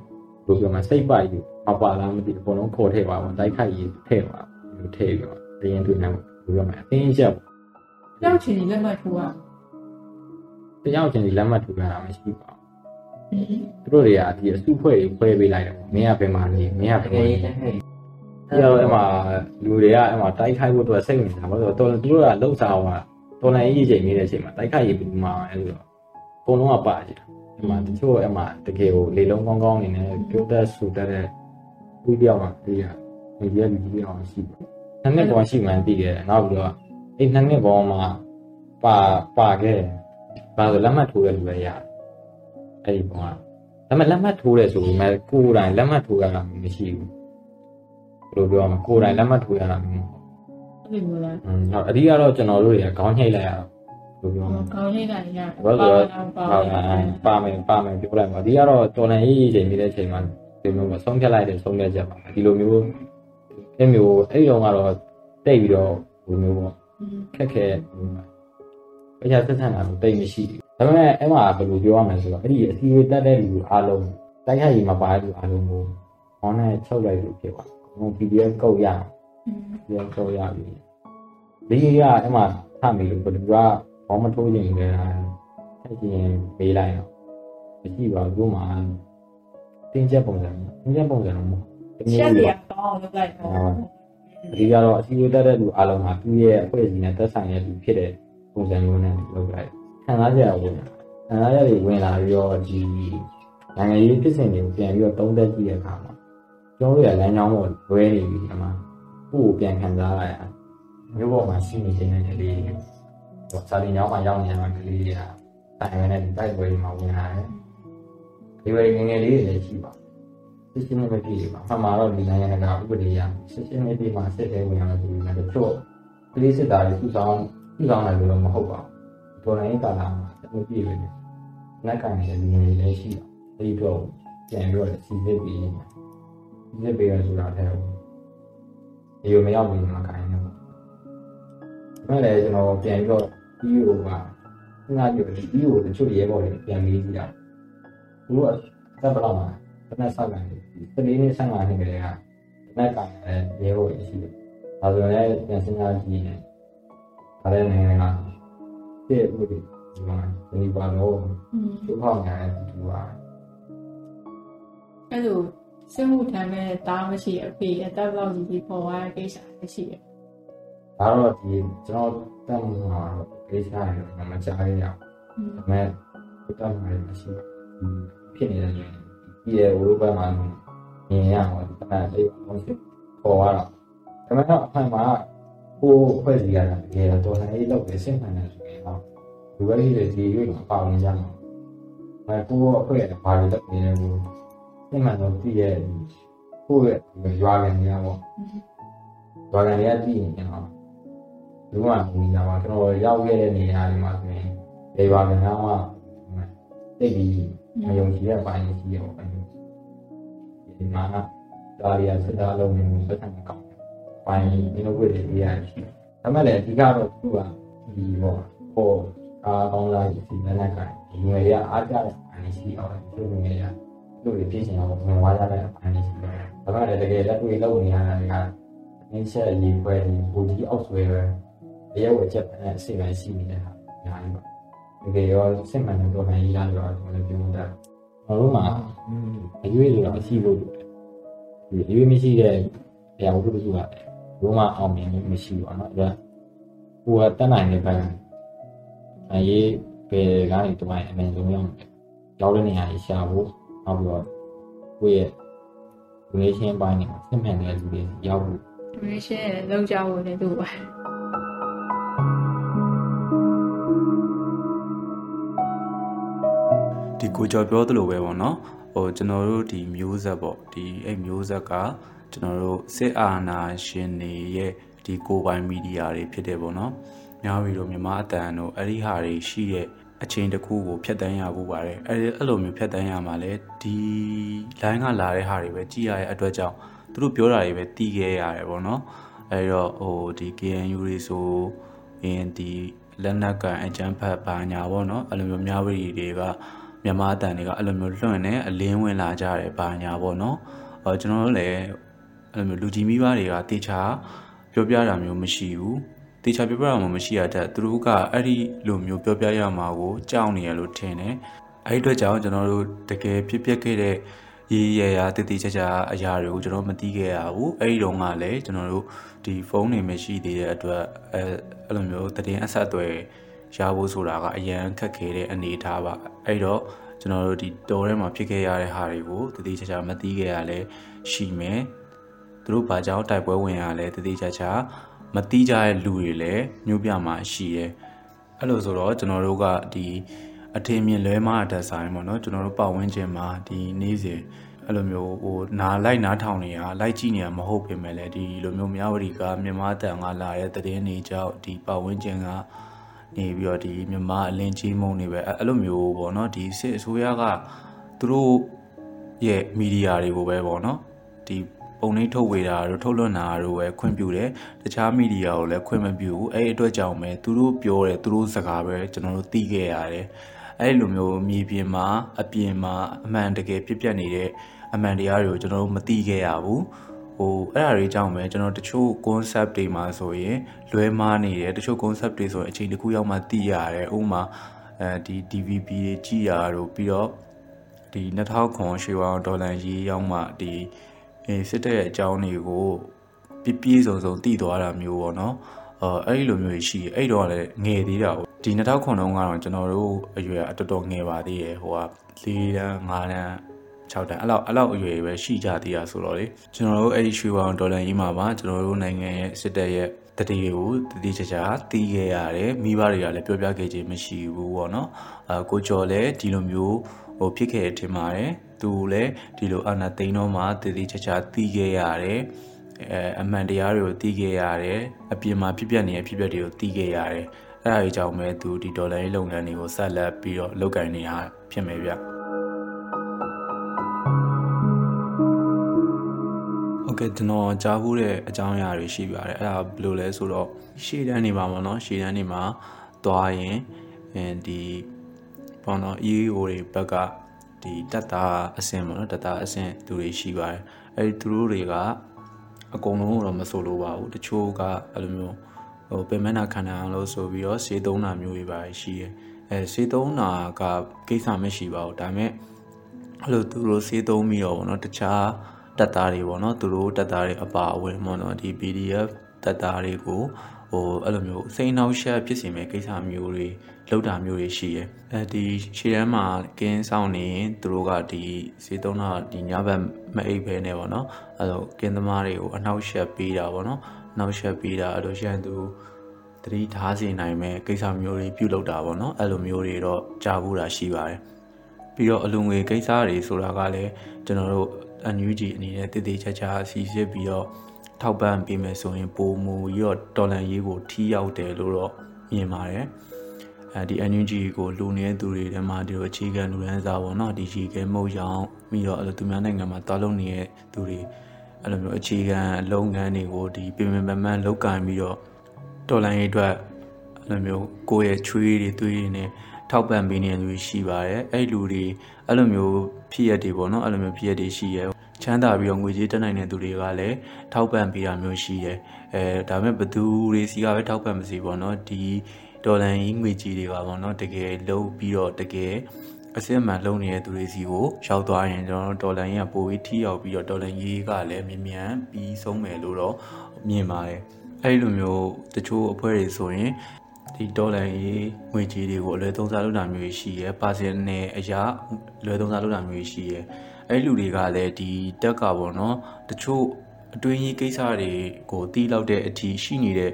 လိုပြောမလဲစိတ်ပိုက်ယူမပါလားမသိဘူးအကုန်လုံးခေါ်ထည့်ပါဘူးတိုက်ခိုက်ရေးထည့်ပါဘူးထည့်ပြီးတော့တင်းတွေ့နေမှာဘယ်လိုပြောမလဲအတင်းချက်ပေါ့ကြောက်ချင်လက်မှတ်ထိုးရတယောက်ချင်းဒီလက်မှတ်ထိုးရတာမရှိပါဘူးသူတို့တွေကဒီအစုဖွဲ့တွေဖွဲ့ပေးလိုက်တယ်ပေါ့မင်းကဘယ်မှာနေမင်းကဘယ်မှာနေ အဲ့တော့အဲ့မှာလူတွေကအဲ့မှာတိုက်ခိုက်ဖို့အတွက်စိတ်ဝင်စားပါတော့တော်သူတို့ကလှုပ်ရှားသွားတော်လည်းရေးချိန်နေတဲ့အချိန်မှာတိုက်ခိုက်ရေးပြီးမှအဲ့လိုပုံလုံးကပါကြတယ်အဲ့မှာတချို့အဲ့မှာတကယ်ကိုလေလုံးကောင်းကောင်းနေနဲ့ပြောတတ်ဆိုတတ်တဲ့လူတယောက်မှဒီကဒီရဲ့လူကြီးအောင်ရှိပါနှစ်နှစ်ပေါ်ရှိမှန်းသိခဲ့တယ်နောက်ပြီးတော့အဲ့နှစ်နှစ်ပေါ်မှာပါပါခဲ့တယ်ဘာလို့လက်မှတ်ထိုးတဲ့လူတွေရတယ်အဲ့ဒီပုံကဒါပေမဲ့လက်မှတ်ထိုးတယ်ဆိုပေမဲ့ကိုယ်တိုင်လက်မှတ်ထိုးရတာမရှိဘူး ဘယ်လိုပြောမလဲကိုယ်တိုင်လက်မှတ်ထိုးရတာမျိုးအဲ့လိုမျိုးလားอืมဟုတ်အဓိကတော့ကျွန်တော်တို့တွေကခေါင်းညှိလိုက်ရတော့ဘယ်လိုပြောမလဲကောင်းနေတာညဘာလို့လဲပါမယ်ပါမယ်ပါမယ်ပြောလိုက်ပါဒီကတော့တော်လန်ရေးရေးချိန်ပြီးတဲ့အချိန်မှာဒီလိုမျိုးဆုံးဖြတ်လိုက်တယ်ဆုံးဖြတ်ချက်ပါဒီလိုမျိုးအဲမျိုးအဲ့ဒီတော့ကတော့တိတ်ပြီးတော့ဘယ်လိုမျိုးပေါ့ခက်ခဲဘယ်ချသက်ဆန်တာလို့တိတ်မရှိဘူးဒါပေမဲ့အဲ့မှာဘယ်လိုပြောရမလဲဆိုတော့အဲ့ဒီအစီအဝေးတက်တဲ့လူအားလုံးတိုက်ခိုက်ရေးမှာပါတဲ့လူအားလုံးကို online ချုပ်လိုက်လို့ဖြစ်သွား တယ် PDF ကုတ်ရအောင်ပြန်ဆိုရပြီဒီကအဲ့မှာထမိလို့ဘယ်သူကဘောမထိုးခြင်းလဲအဲ့ချင်းပေးလိုက်တော့မရှိပါဘူးမှာတင်းချက်ပုံစံတင်းချက်ပုံစံတော့မဟုတ်တမျိုးချက်လိုတွေကကောင်းအောင်လုပ်လိုက်တော့အဒီကတော့အစီအဝေးတက်တဲ့လူအားလုံးကသူ့ရဲ့အဖွဲ့အစည်းနဲ့သက်ဆိုင်တဲ့လူဖြစ်တဲ့ပုံစံမျိုးနဲ့လုပ်လိုက်ခံစားကြရဝင်ခံစားရတွေဝင်လာပြီးတော့ဒီနိုင်ငံရေးဖြစ်စဉ်တွေကိုပြန်ပြီးတော့သုံးသပ်ကြည့်တဲ့အခါမှာ ကျွန်တော်တို့ရလမ်းကြောင်းပေါ်လွဲနေပြီဒီမှာကိုယ့်ကိုပြန်ခံစားရတာမျိုးပေါ်မှာရှိနေတဲ့ကလေးတွေစာတင်ကျောင်းမှာရောက်နေတဲ့ကလေးတွေကတိုင်ဝမ်နဲ့တိုက်ပွဲတွေမှာဝင်လာတယ်ဒီဝေငယ်ငယ်လေးတွေလည်းရှိပါစစ်စစ်နဲ့မပြေပါအမှန်တော့ဒီနိုင်ငံကဥပဒေအရစစ်စစ်နဲ့ပြေမှာစစ်တယ်ဝင်ရမယ်ဆိုပြီးတော့ချို့ကလေးစစ်သားတွေစုဆောင်စုဆောင်တယ်လို့မဟုတ်ပါဘူးဒေါ်လာရေးကာလာမှာမပြေပဲနဲ့လက်ကန်နေတဲ့လူတွေလည်းရှိတော့အဲဒီတော့ပြန်ပြီးတော့စီစစ်ပြီး စီစစ်ပြီးရဆိုတာတဲ့ဒီလိုမရောက်ဘူးမှာခိုင်းနေပေါ့ဒါမဲ့လည်းကျွန်တော်ပြန်ပြီးတော့ EO ကငါပြောတယ် EO တချို့ရဲဘော်တွေပြန်ပြီးကြည့်တာသူကသက်ပလောက်မှာတနက်ဆောက်ကန်တယ်စနေနေ့ဆန်းလာနေကြတဲ့ကတနက်ကန်တယ်ရဲဘော်တွေရှိတယ်ဒါဆိုရင်လည်းပြန်စဉ်းစားကြည့်ရင်ဒါလည်းနိုင်ငံကပြည့်ဥပဒေဒီမှာဒီပါတော့သူ့ဟောင်းနေတဲ့သူကအဲ့လို စစ်မှုထမ်းမဲ့တားမရှိအဖေအသက်လောက်ကြီးကြီးပေါ်သွားတဲ့ကိစ္စမရှိရဒါတော့ဒီကျွန်တော်တတ်မှာတော့ကိစ္စရတော့မကြားရအောင်ဒါပေမဲ့တတ်မှာလည်းမရှိဘူးဖြစ်နေတဲ့နေဒီရဲ့ဝိုးဘက်မှာမြင်ရအောင်တတ်လေးအောင်စစ်ပေါ်သွားတော့ဒါပေမဲ့တော့အမှန်မှာကိုဖွဲ့စီရတာတကယ်တော့တော်လည်းလောက်ပဲစစ်မှန်တယ်ဆိုရင်တော့ဒီဝက်လေးတွေဒီရွေးမှာပါဝင်ကြမှာအဲကိုအဖွဲ့ရဘာလို့လုပ်နေလဲ ကိုစစ်မှန်တော့သိရဲ့ကိုယ့်ရဲ့ရွာကန်နေရပေါ့ရွာကန်နေရသိရင်ကျွန်တော်လူကနေကြပါကျွန်တော်ရောက်ခဲ့တဲ့နေရာတွေမှာဆိုရင်လေပါကနားမှာတိတ်ပြီးမယုံကြည်တဲ့ပိုင်းရှိရပါဘူးဒီမှာဒါရီယာစတာလုံးနေပတ်သက်ကောင်းပိုင်းဒီလိုဝိတွေရရှိဒါမဲ့လည်းအဓိကတော့သူကဒီပေါ့ဟောအားကောင်းလာစီနနကိုင်ဒီငွေရအားကြတဲ့ပိုင်းရှိအောင်ဒီငွေရ လူတွေပြင်ချင်အောင်ဝင်သွားကြတဲ့ပိုင်းရှိတယ်ဒါမဲ့လည်းတကယ်လက်တွေ့လုပ်နေရတာကနင်းချက်ရေးပွဲဒီဘူကြီးအောက်ဆွဲပဲ အရက်ဝယ်ချက်နဲ့အစိပိုင်းရှိနေတဲ့ဟာအများကြီးပါတကယ်ရောစစ်မှန်တဲ့တော်လှန်ရေးလားဆိုတော့ကျွန်တော်လည်းပြောမှာတယ်ကျွန်တော်တို့မှာအရွေးဆိုတာအရှိလို့ဒီအရွေးမရှိတဲ့အရာဝတ္ထုတခုကဘုံမှာအောင်မြင်လို့မရှိဘူးเนาะအဲ့ဒါကိုယ်ကတက်နိုင်တဲ့ဘက်အရေးဘယ်ကနေတပိုင်းအမှန်ဆုံးရောက်တယ်ရောက်တဲ့နေရာကြီးရှာဖို့ နောက်ပြီးတော့ကိုယ့်ရဲ့ relation ပိုင်းနဲ့စစ်မှန်တဲ့လူတွေရောက်ဖို့ဒီလိုရှင်းလောက်ကြဖို့လည်းလိုပါဒီကိုကျော်ပြောသလိုပဲပေါ့နော်ဟိုကျွန်တော်တို့ဒီမျိုးဆက်ပေါ့ဒီအဲ့မျိုးဆက်ကကျွန်တော်တို့စစ်အာဏာရှင်တွေရဲ့ဒီကိုယ်ပိုင်မီဒီယာတွေဖြစ်တယ်ပေါ့နော်များပြီးတော့မြန်မာအတန်တို့အဲ့ဒီဟာတွေရှိတဲ့ အချိန်တစ်ခုကိုဖျက်တမ်းရဖို့ပါတယ်အဲ့ဒီအဲ့လိုမျိုးဖျက်တမ်းရမှာလဲဒီ line ကလာတဲ့ဟာတွေပဲကြည်ရတဲ့အတွက်ကြောင့်သူတို့ပြောတာတွေပဲတီးခဲ့ရတယ်ပေါ့နော်အဲ့တော့ဟိုဒီ KNU တွေဆိုရင်ဒီလက်နက်ကန်အကြမ်းဖက်ပါညာပေါ့နော်အဲ့လိုမျိုးမြဝတီတွေကမြန်မာအတန်တွေကအဲ့လိုမျိုးလွှင့်နေအလင်းဝင်လာကြတယ်ပါညာပေါ့နော်အော်ကျွန်တော်တို့လည်းအဲ့လိုမျိုးလူကြီးမိဘတွေကတေချာပြောပြတာမျိုးမရှိဘူး တေချာပြောပြတာမျိုးမရှိရတဲ့သူတို့ကအဲ့ဒီလိုမျိုးပြောပြရမှာကိုကြောက်နေရလို့ထင်တယ်အဲ့ဒီအတွက်ကြောင့်ကျွန်တော်တို့တကယ်ဖြစ်ပျက်ခဲ့တဲ့ရေးရရတည်တည်ချာချာအရာတွေကိုကျွန်တော်မသိခဲ့ရဘူးအဲ့ဒီတော့ကလည်းကျွန်တော်တို့ဒီဖုန်းတွေမရှိသေးတဲ့အတွက်အဲအဲ့လိုမျိုးတည်င်းအဆက်အသွယ်ရဖို့ဆိုတာကအရန်ခက်ခဲတဲ့အနေအထားပါအဲ့တော့ကျွန်တော်တို့ဒီတော်ထဲမှာဖြစ်ခဲ့ရတဲ့ဟာတွေကိုတည်တည်ချာချာမသိခဲ့ရလဲရှိမယ်သူတို့ဘာကြောင့်တိုက်ပွဲဝင်ရလဲတည်တည်ချာချာ မသိကြတဲ့လူတွေလည်းမျိုးပြမှာရှိတယ်အဲ့လိုဆိုတော့ကျွန်တော်တို့ကဒီအထင်မြင်လွဲမှားတဲ့ဆိုင်ပေါ့နော်ကျွန်တော်တို့ပတ်ဝန်းကျင်မှာဒီနေ့စဉ်အဲ့လိုမျိုးဟိုနာလိုက်နားထောင်နေတာလိုက်ကြည့်နေတာမဟုတ်ပြင်မဲ့လေဒီလိုမျိုးမြဝတီကမြန်မာတန်ကလာတဲ့သတင်းတွေကြောင့်ဒီပတ်ဝန်းကျင်ကနေပြီးတော့ဒီမြန်မာအလင်းကြီးမုံတွေပဲအဲ့လိုမျိုးပေါ့နော်ဒီစစ်အစိုးရကသူတို့ရဲ့မီဒီယာတွေကိုပဲပေါ့နော်ဒီ ပုံနှိပ်ထုတ်ဝေတာတို့ထုတ်လွှင့်တာတို့ပဲခွင့်ပြုတယ်တခြားမီဒီယာကိုလည်းခွင့်မပြုဘူးအဲ့ဒီအတွက်ကြောင့်ပဲသူတို့ပြောတယ်သူတို့စကားပဲကျွန်တော်တို့သိခဲ့ရတယ်အဲ့လိုမျိုးမြေပြင်မှာအပြင်မှာအမှန်တကယ်ဖြစ်ပျက်နေတဲ့အမှန်တရားတွေကိုကျွန်တော်တို့မသိခဲ့ရဘူးဟိုအဲ့ဒါတွေကြောင့်ပဲကျွန်တော်တချို့ concept တွေမှာဆိုရင်လွဲမားနေတယ်တချို့ concept တွေဆိုရင်အချိန်တစ်ခုရောက်မှသိရတယ်ဥပမာအဲဒီ DVB တွေကြည်ရတော့ပြီးတော့ဒီ2000ရွှေဝါဒေါ်လာရေးရောက်မှဒီ အဲစစ်တပ်ရဲ့အကြောင်းတွေကိုပြပြည့်စုံစုံတည်သွားတာမျိုးပေါ့နော်အော်အဲ့ဒီလိုမျိုးရှိအဲ့တော့လည်းငယ်သေးတာပေါ့ဒီ2009တုန်းကတော့ကျွန်တော်တို့အရွယ်အတော်တော်ငယ်ပါသေးရဲ့ဟိုက၄တန်း၅တန်း6တန်းအဲ့လောက်အဲ့လောက်အရွယ်ပဲရှိကြသေးတာဆိုတော့လေကျွန်တော်တို့အဲ့ဒီရွှေဝါဒေါ်လာကြီးမှာပါကျွန်တော်တို့နိုင်ငံရဲ့စစ်တပ်ရဲ့တတိကိုတတိချာချာတီးခဲ့ရတယ်မိဘတွေကလည်းပြောပြခဲ့ခြင်းမရှိဘူးပေါ့နော်အာကိုကျော်လည်းဒီလိုမျိုးဟိုဖြစ်ခဲ့တယ်ထင်ပါတယ် သူလည်းဒီလိုအာနာသိန်းတော့မှတတိချာချာတီးခဲ့ရတယ်အဲအမှန်တရားတွေကိုတီးခဲ့ရတယ်အပြင်မှာဖြစ်ပျက်နေတဲ့ဖြစ်ပျက်တွေကိုတီးခဲ့ရတယ်အဲ့ဒါကြီးကြောင့်ပဲသူဒီဒေါ်လာရေးလုပ်ငန်းတွေကိုဆက်လက်ပြီးတော့လုပ်ကိုင်နေတာဖြစ်မယ်ဗျဟုတ်ကဲ့ကျွန်တော်ကြားဖို့တဲ့အကြောင်းအရာတွေရှိပါတယ်အဲ့ဒါဘယ်လိုလဲဆိုတော့ရှေ့တန်းနေပါမှာเนาะရှေ့တန်းနေမှာသွားရင်အဲဒီပေါ့နော် EAO တွေဘက်က ဒီတက်တာအဆင့်ပေါ့နော်တက်တာအဆင့်သူတွေရှိပါတယ်အဲဒီသူတို့တွေကအကုန်လုံးတော့မဆိုလို့ပါဘူးတချို့ကအဲ့လိုမျိုးဟိုပင်မနာခန္ဓာလို့ဆိုပြီးတော့စေသုံးတာမျိုးတွေပါရှိတယ်အဲစေသုံးတာကကိစ္စမရှိပါဘူးဒါပေမဲ့အဲ့လိုသူတို့စေသုံးပြီးတော့ဗောနော်တခြားတက်တာတွေဗောနော်သူတို့တက်တာတွေအပါအဝင်ဗောနော်ဒီ PDF တက်တာတွေကို ဟိုအဲ့လိုမျိုးစိန်နှောက်ရှက်ဖြစ်စီမဲ့ကိစ္စမျိုးတွေလောက်တာမျိုးတွေရှိရယ်အဲဒီရှေ့တန်းမှာကင်းဆောင်နေရင်သူတို့ကဒီစေသုံးတာဒီညဘက်မအိပ်ပဲနေပေါ့နော်အဲ့တော့ကင်းသမားတွေကိုအနှောက်ရှက်ပေးတာပေါ့နော်အနှောက်ရှက်ပေးတာအဲ့လိုရှန်သူတတိထားစီနိုင်မဲ့ကိစ္စမျိုးတွေပြုလုပ်တာပေါ့နော်အဲ့လိုမျိုးတွေတော့ကြားဘူးတာရှိပါတယ်ပြီးတော့အလူငွေကိစ္စတွေဆိုတာကလည်းကျွန်တော်တို့ NUG အနေနဲ့တည်တည်ချာချာစီစစ်ပြီးတော့ ထောက်ပံ့ပေးမယ်ဆိုရင်ပိုမူပြီးတော့တော်လန်ရေးကိုထီးရောက်တယ်လို့တော့မြင်ပါတယ်အဲဒီ NUG ကိုလူနေတဲ့သူတွေထဲမှာဒီလိုအခြေခံလူရန်စားပေါ့နော်ဒီရေခဲမုတ်ရောင်ပြီးတော့အဲ့လိုသူများနိုင်ငံမှာတောက်လုံးနေတဲ့သူတွေအဲ့လိုမျိုးအခြေခံလုပ်ငန်းတွေကိုဒီပြင်ပပန်းပန်းလောက်ကင်ပြီးတော့တော်လန်ရေးအတွက်အဲ့လိုမျိုးကိုယ့်ရဲ့ချွေးတွေသွေးတွေနဲ့ထောက်ပံ့ပေးနေတဲ့လူတွေရှိပါတယ်အဲ့လူတွေအဲ့လိုမျိုးဖြစ်ရတွေပေါ့နော်အဲ့လိုမျိုးဖြစ်ရတွေရှိရဲ ချမ်းသာပြီးတော့ငွေကြေးတက်နိုင်တဲ့သူတွေကလည်းထောက်ပံ့ပေးတာမျိုးရှိရဲအဲဒါပေမဲ့ဘသူတွေစီကပဲထောက်ပံ့မစီပေါ့နော်ဒီဒေါ်လာရင်းငွေကြီးတွေကပေါ့နော်တကယ်လုံးပြီးတော့တကယ်အစစ်မှန်လုံးနေတဲ့သူတွေစီကိုရောက်သွားရင်ကျွန်တော်တို့ဒေါ်လာရင်းကပိုပြီးထိရောက်ပြီးတော့ဒေါ်လာရေးကလည်းမြ мян ပြီးဆုံးမယ်လို့တော့မြင်ပါတယ်အဲ့လိုမျိုးတချို့အဖွဲ့တွေဆိုရင်ဒီဒေါ်လာရေးငွေကြေးတွေကိုအလွယ်သုံးစားလုပ်တာမျိုးရှိရယ်ပါစင်နဲ့အရာလွယ်သုံးစားလုပ်တာမျိုးရှိရယ် အဲ့လူတွေကလည်းဒီတက်ကပေါ့နော်တချို့အတွင်းကြီးကိစ္စတွေကိုတီးလောက်တဲ့အထိရှိနေတဲ့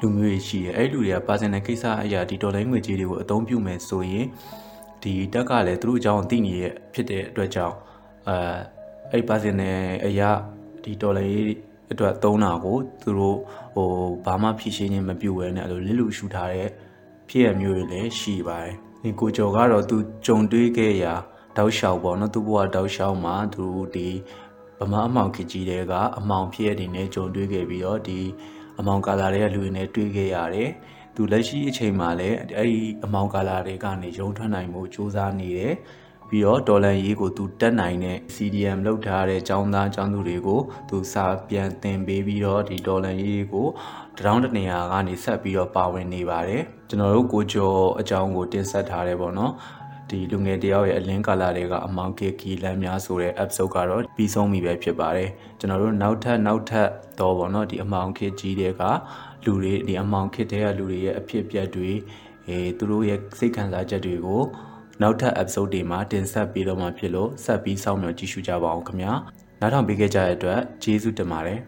လူမျိုးတွေရှိတယ်အဲ့လူတွေကပါစင်နယ်ကိစ္စအရာဒီဒေါ်လာငွေကြေးတွေကိုအသုံးပြုမယ်ဆိုရင်ဒီတက်ကလည်းသူတို့အကြောင်းသိနေရဖြစ်တဲ့အတွက်ကြောင့်အဲအဲ့ပါစင်နယ်အရာဒီဒေါ်လာအတွက်သုံးတာကိုသူတို့ဟိုဘာမှဖြည့်ရှင်းခြင်းမပြုဘဲနဲ့အဲ့လိုလစ်လူရှူထားတဲ့ဖြစ်ရမျိုးတွေလည်းရှိပါတယ်ဒီကိုကျော်ကတော့သူကြုံတွေးခဲ့ရာ တောက်လျှောက်ပေါ့နော်သူ့ဘဝတောက်လျှောက်မှာသူဒီဗမာအမောင်ခကြီးတွေကအမောင်ဖြစ်ရတဲ့နဲ့ကြုံတွေးခဲ့ပြီးတော့ဒီအမောင်ကာလာတွေကလူတွေနဲ့တွေ့ခဲ့ရတယ်သူလက်ရှိအချိန်မှာလည်းအဲ့ဒီအမောင်ကာလာတွေကနေရုံထွက်နိုင်မှုစူးစမ်းနေတယ်ပြီးတော့ဒေါ်လန်ရေးကိုသူတက်နိုင်တဲ့ CDM လောက်ထားတဲ့ចောင်းသားចောင်းသူတွေကိုသူစာပြန်သင်ပေးပြီးတော့ဒီဒေါ်လန်ရေးကိုတရောင်းတနေရာကနေဆက်ပြီးတော့ပါဝင်နေပါတယ်ကျွန်တော်တို့ကိုကျော်အကြောင်းကိုတင်ဆက်ထားတယ်ပေါ့နော် ဒီလူငယ်တယောက်ရဲ့အလင်းကာလာတွေကအမောင်ကေကီလမ်းများဆိုတဲ့ episode ကတော့ပြီးဆုံးပြီပဲဖြစ်ပါတယ်ကျွန်တော်တို့နောက်ထပ်နောက်ထပ်တော့ပေါ့နော်ဒီအမောင်ခေကြီးတွေကလူတွေဒီအမောင်ခေတဲ့ကလူတွေရဲ့အဖြစ်အပျက်တွေအဲသူတို့ရဲ့စိတ်ခံစားချက်တွေကိုနောက်ထပ် episode တွေမှာတင်ဆက်ပြီးတော့မှဖြစ်လို့ဆက်ပြီးစောင့်မျှော်ကြည့်ရှုကြပါအောင်ခင်ဗျာနောက်ထောင်ပေးခဲ့ကြတဲ့အတွက်ကျေးဇူးတင်ပါတယ်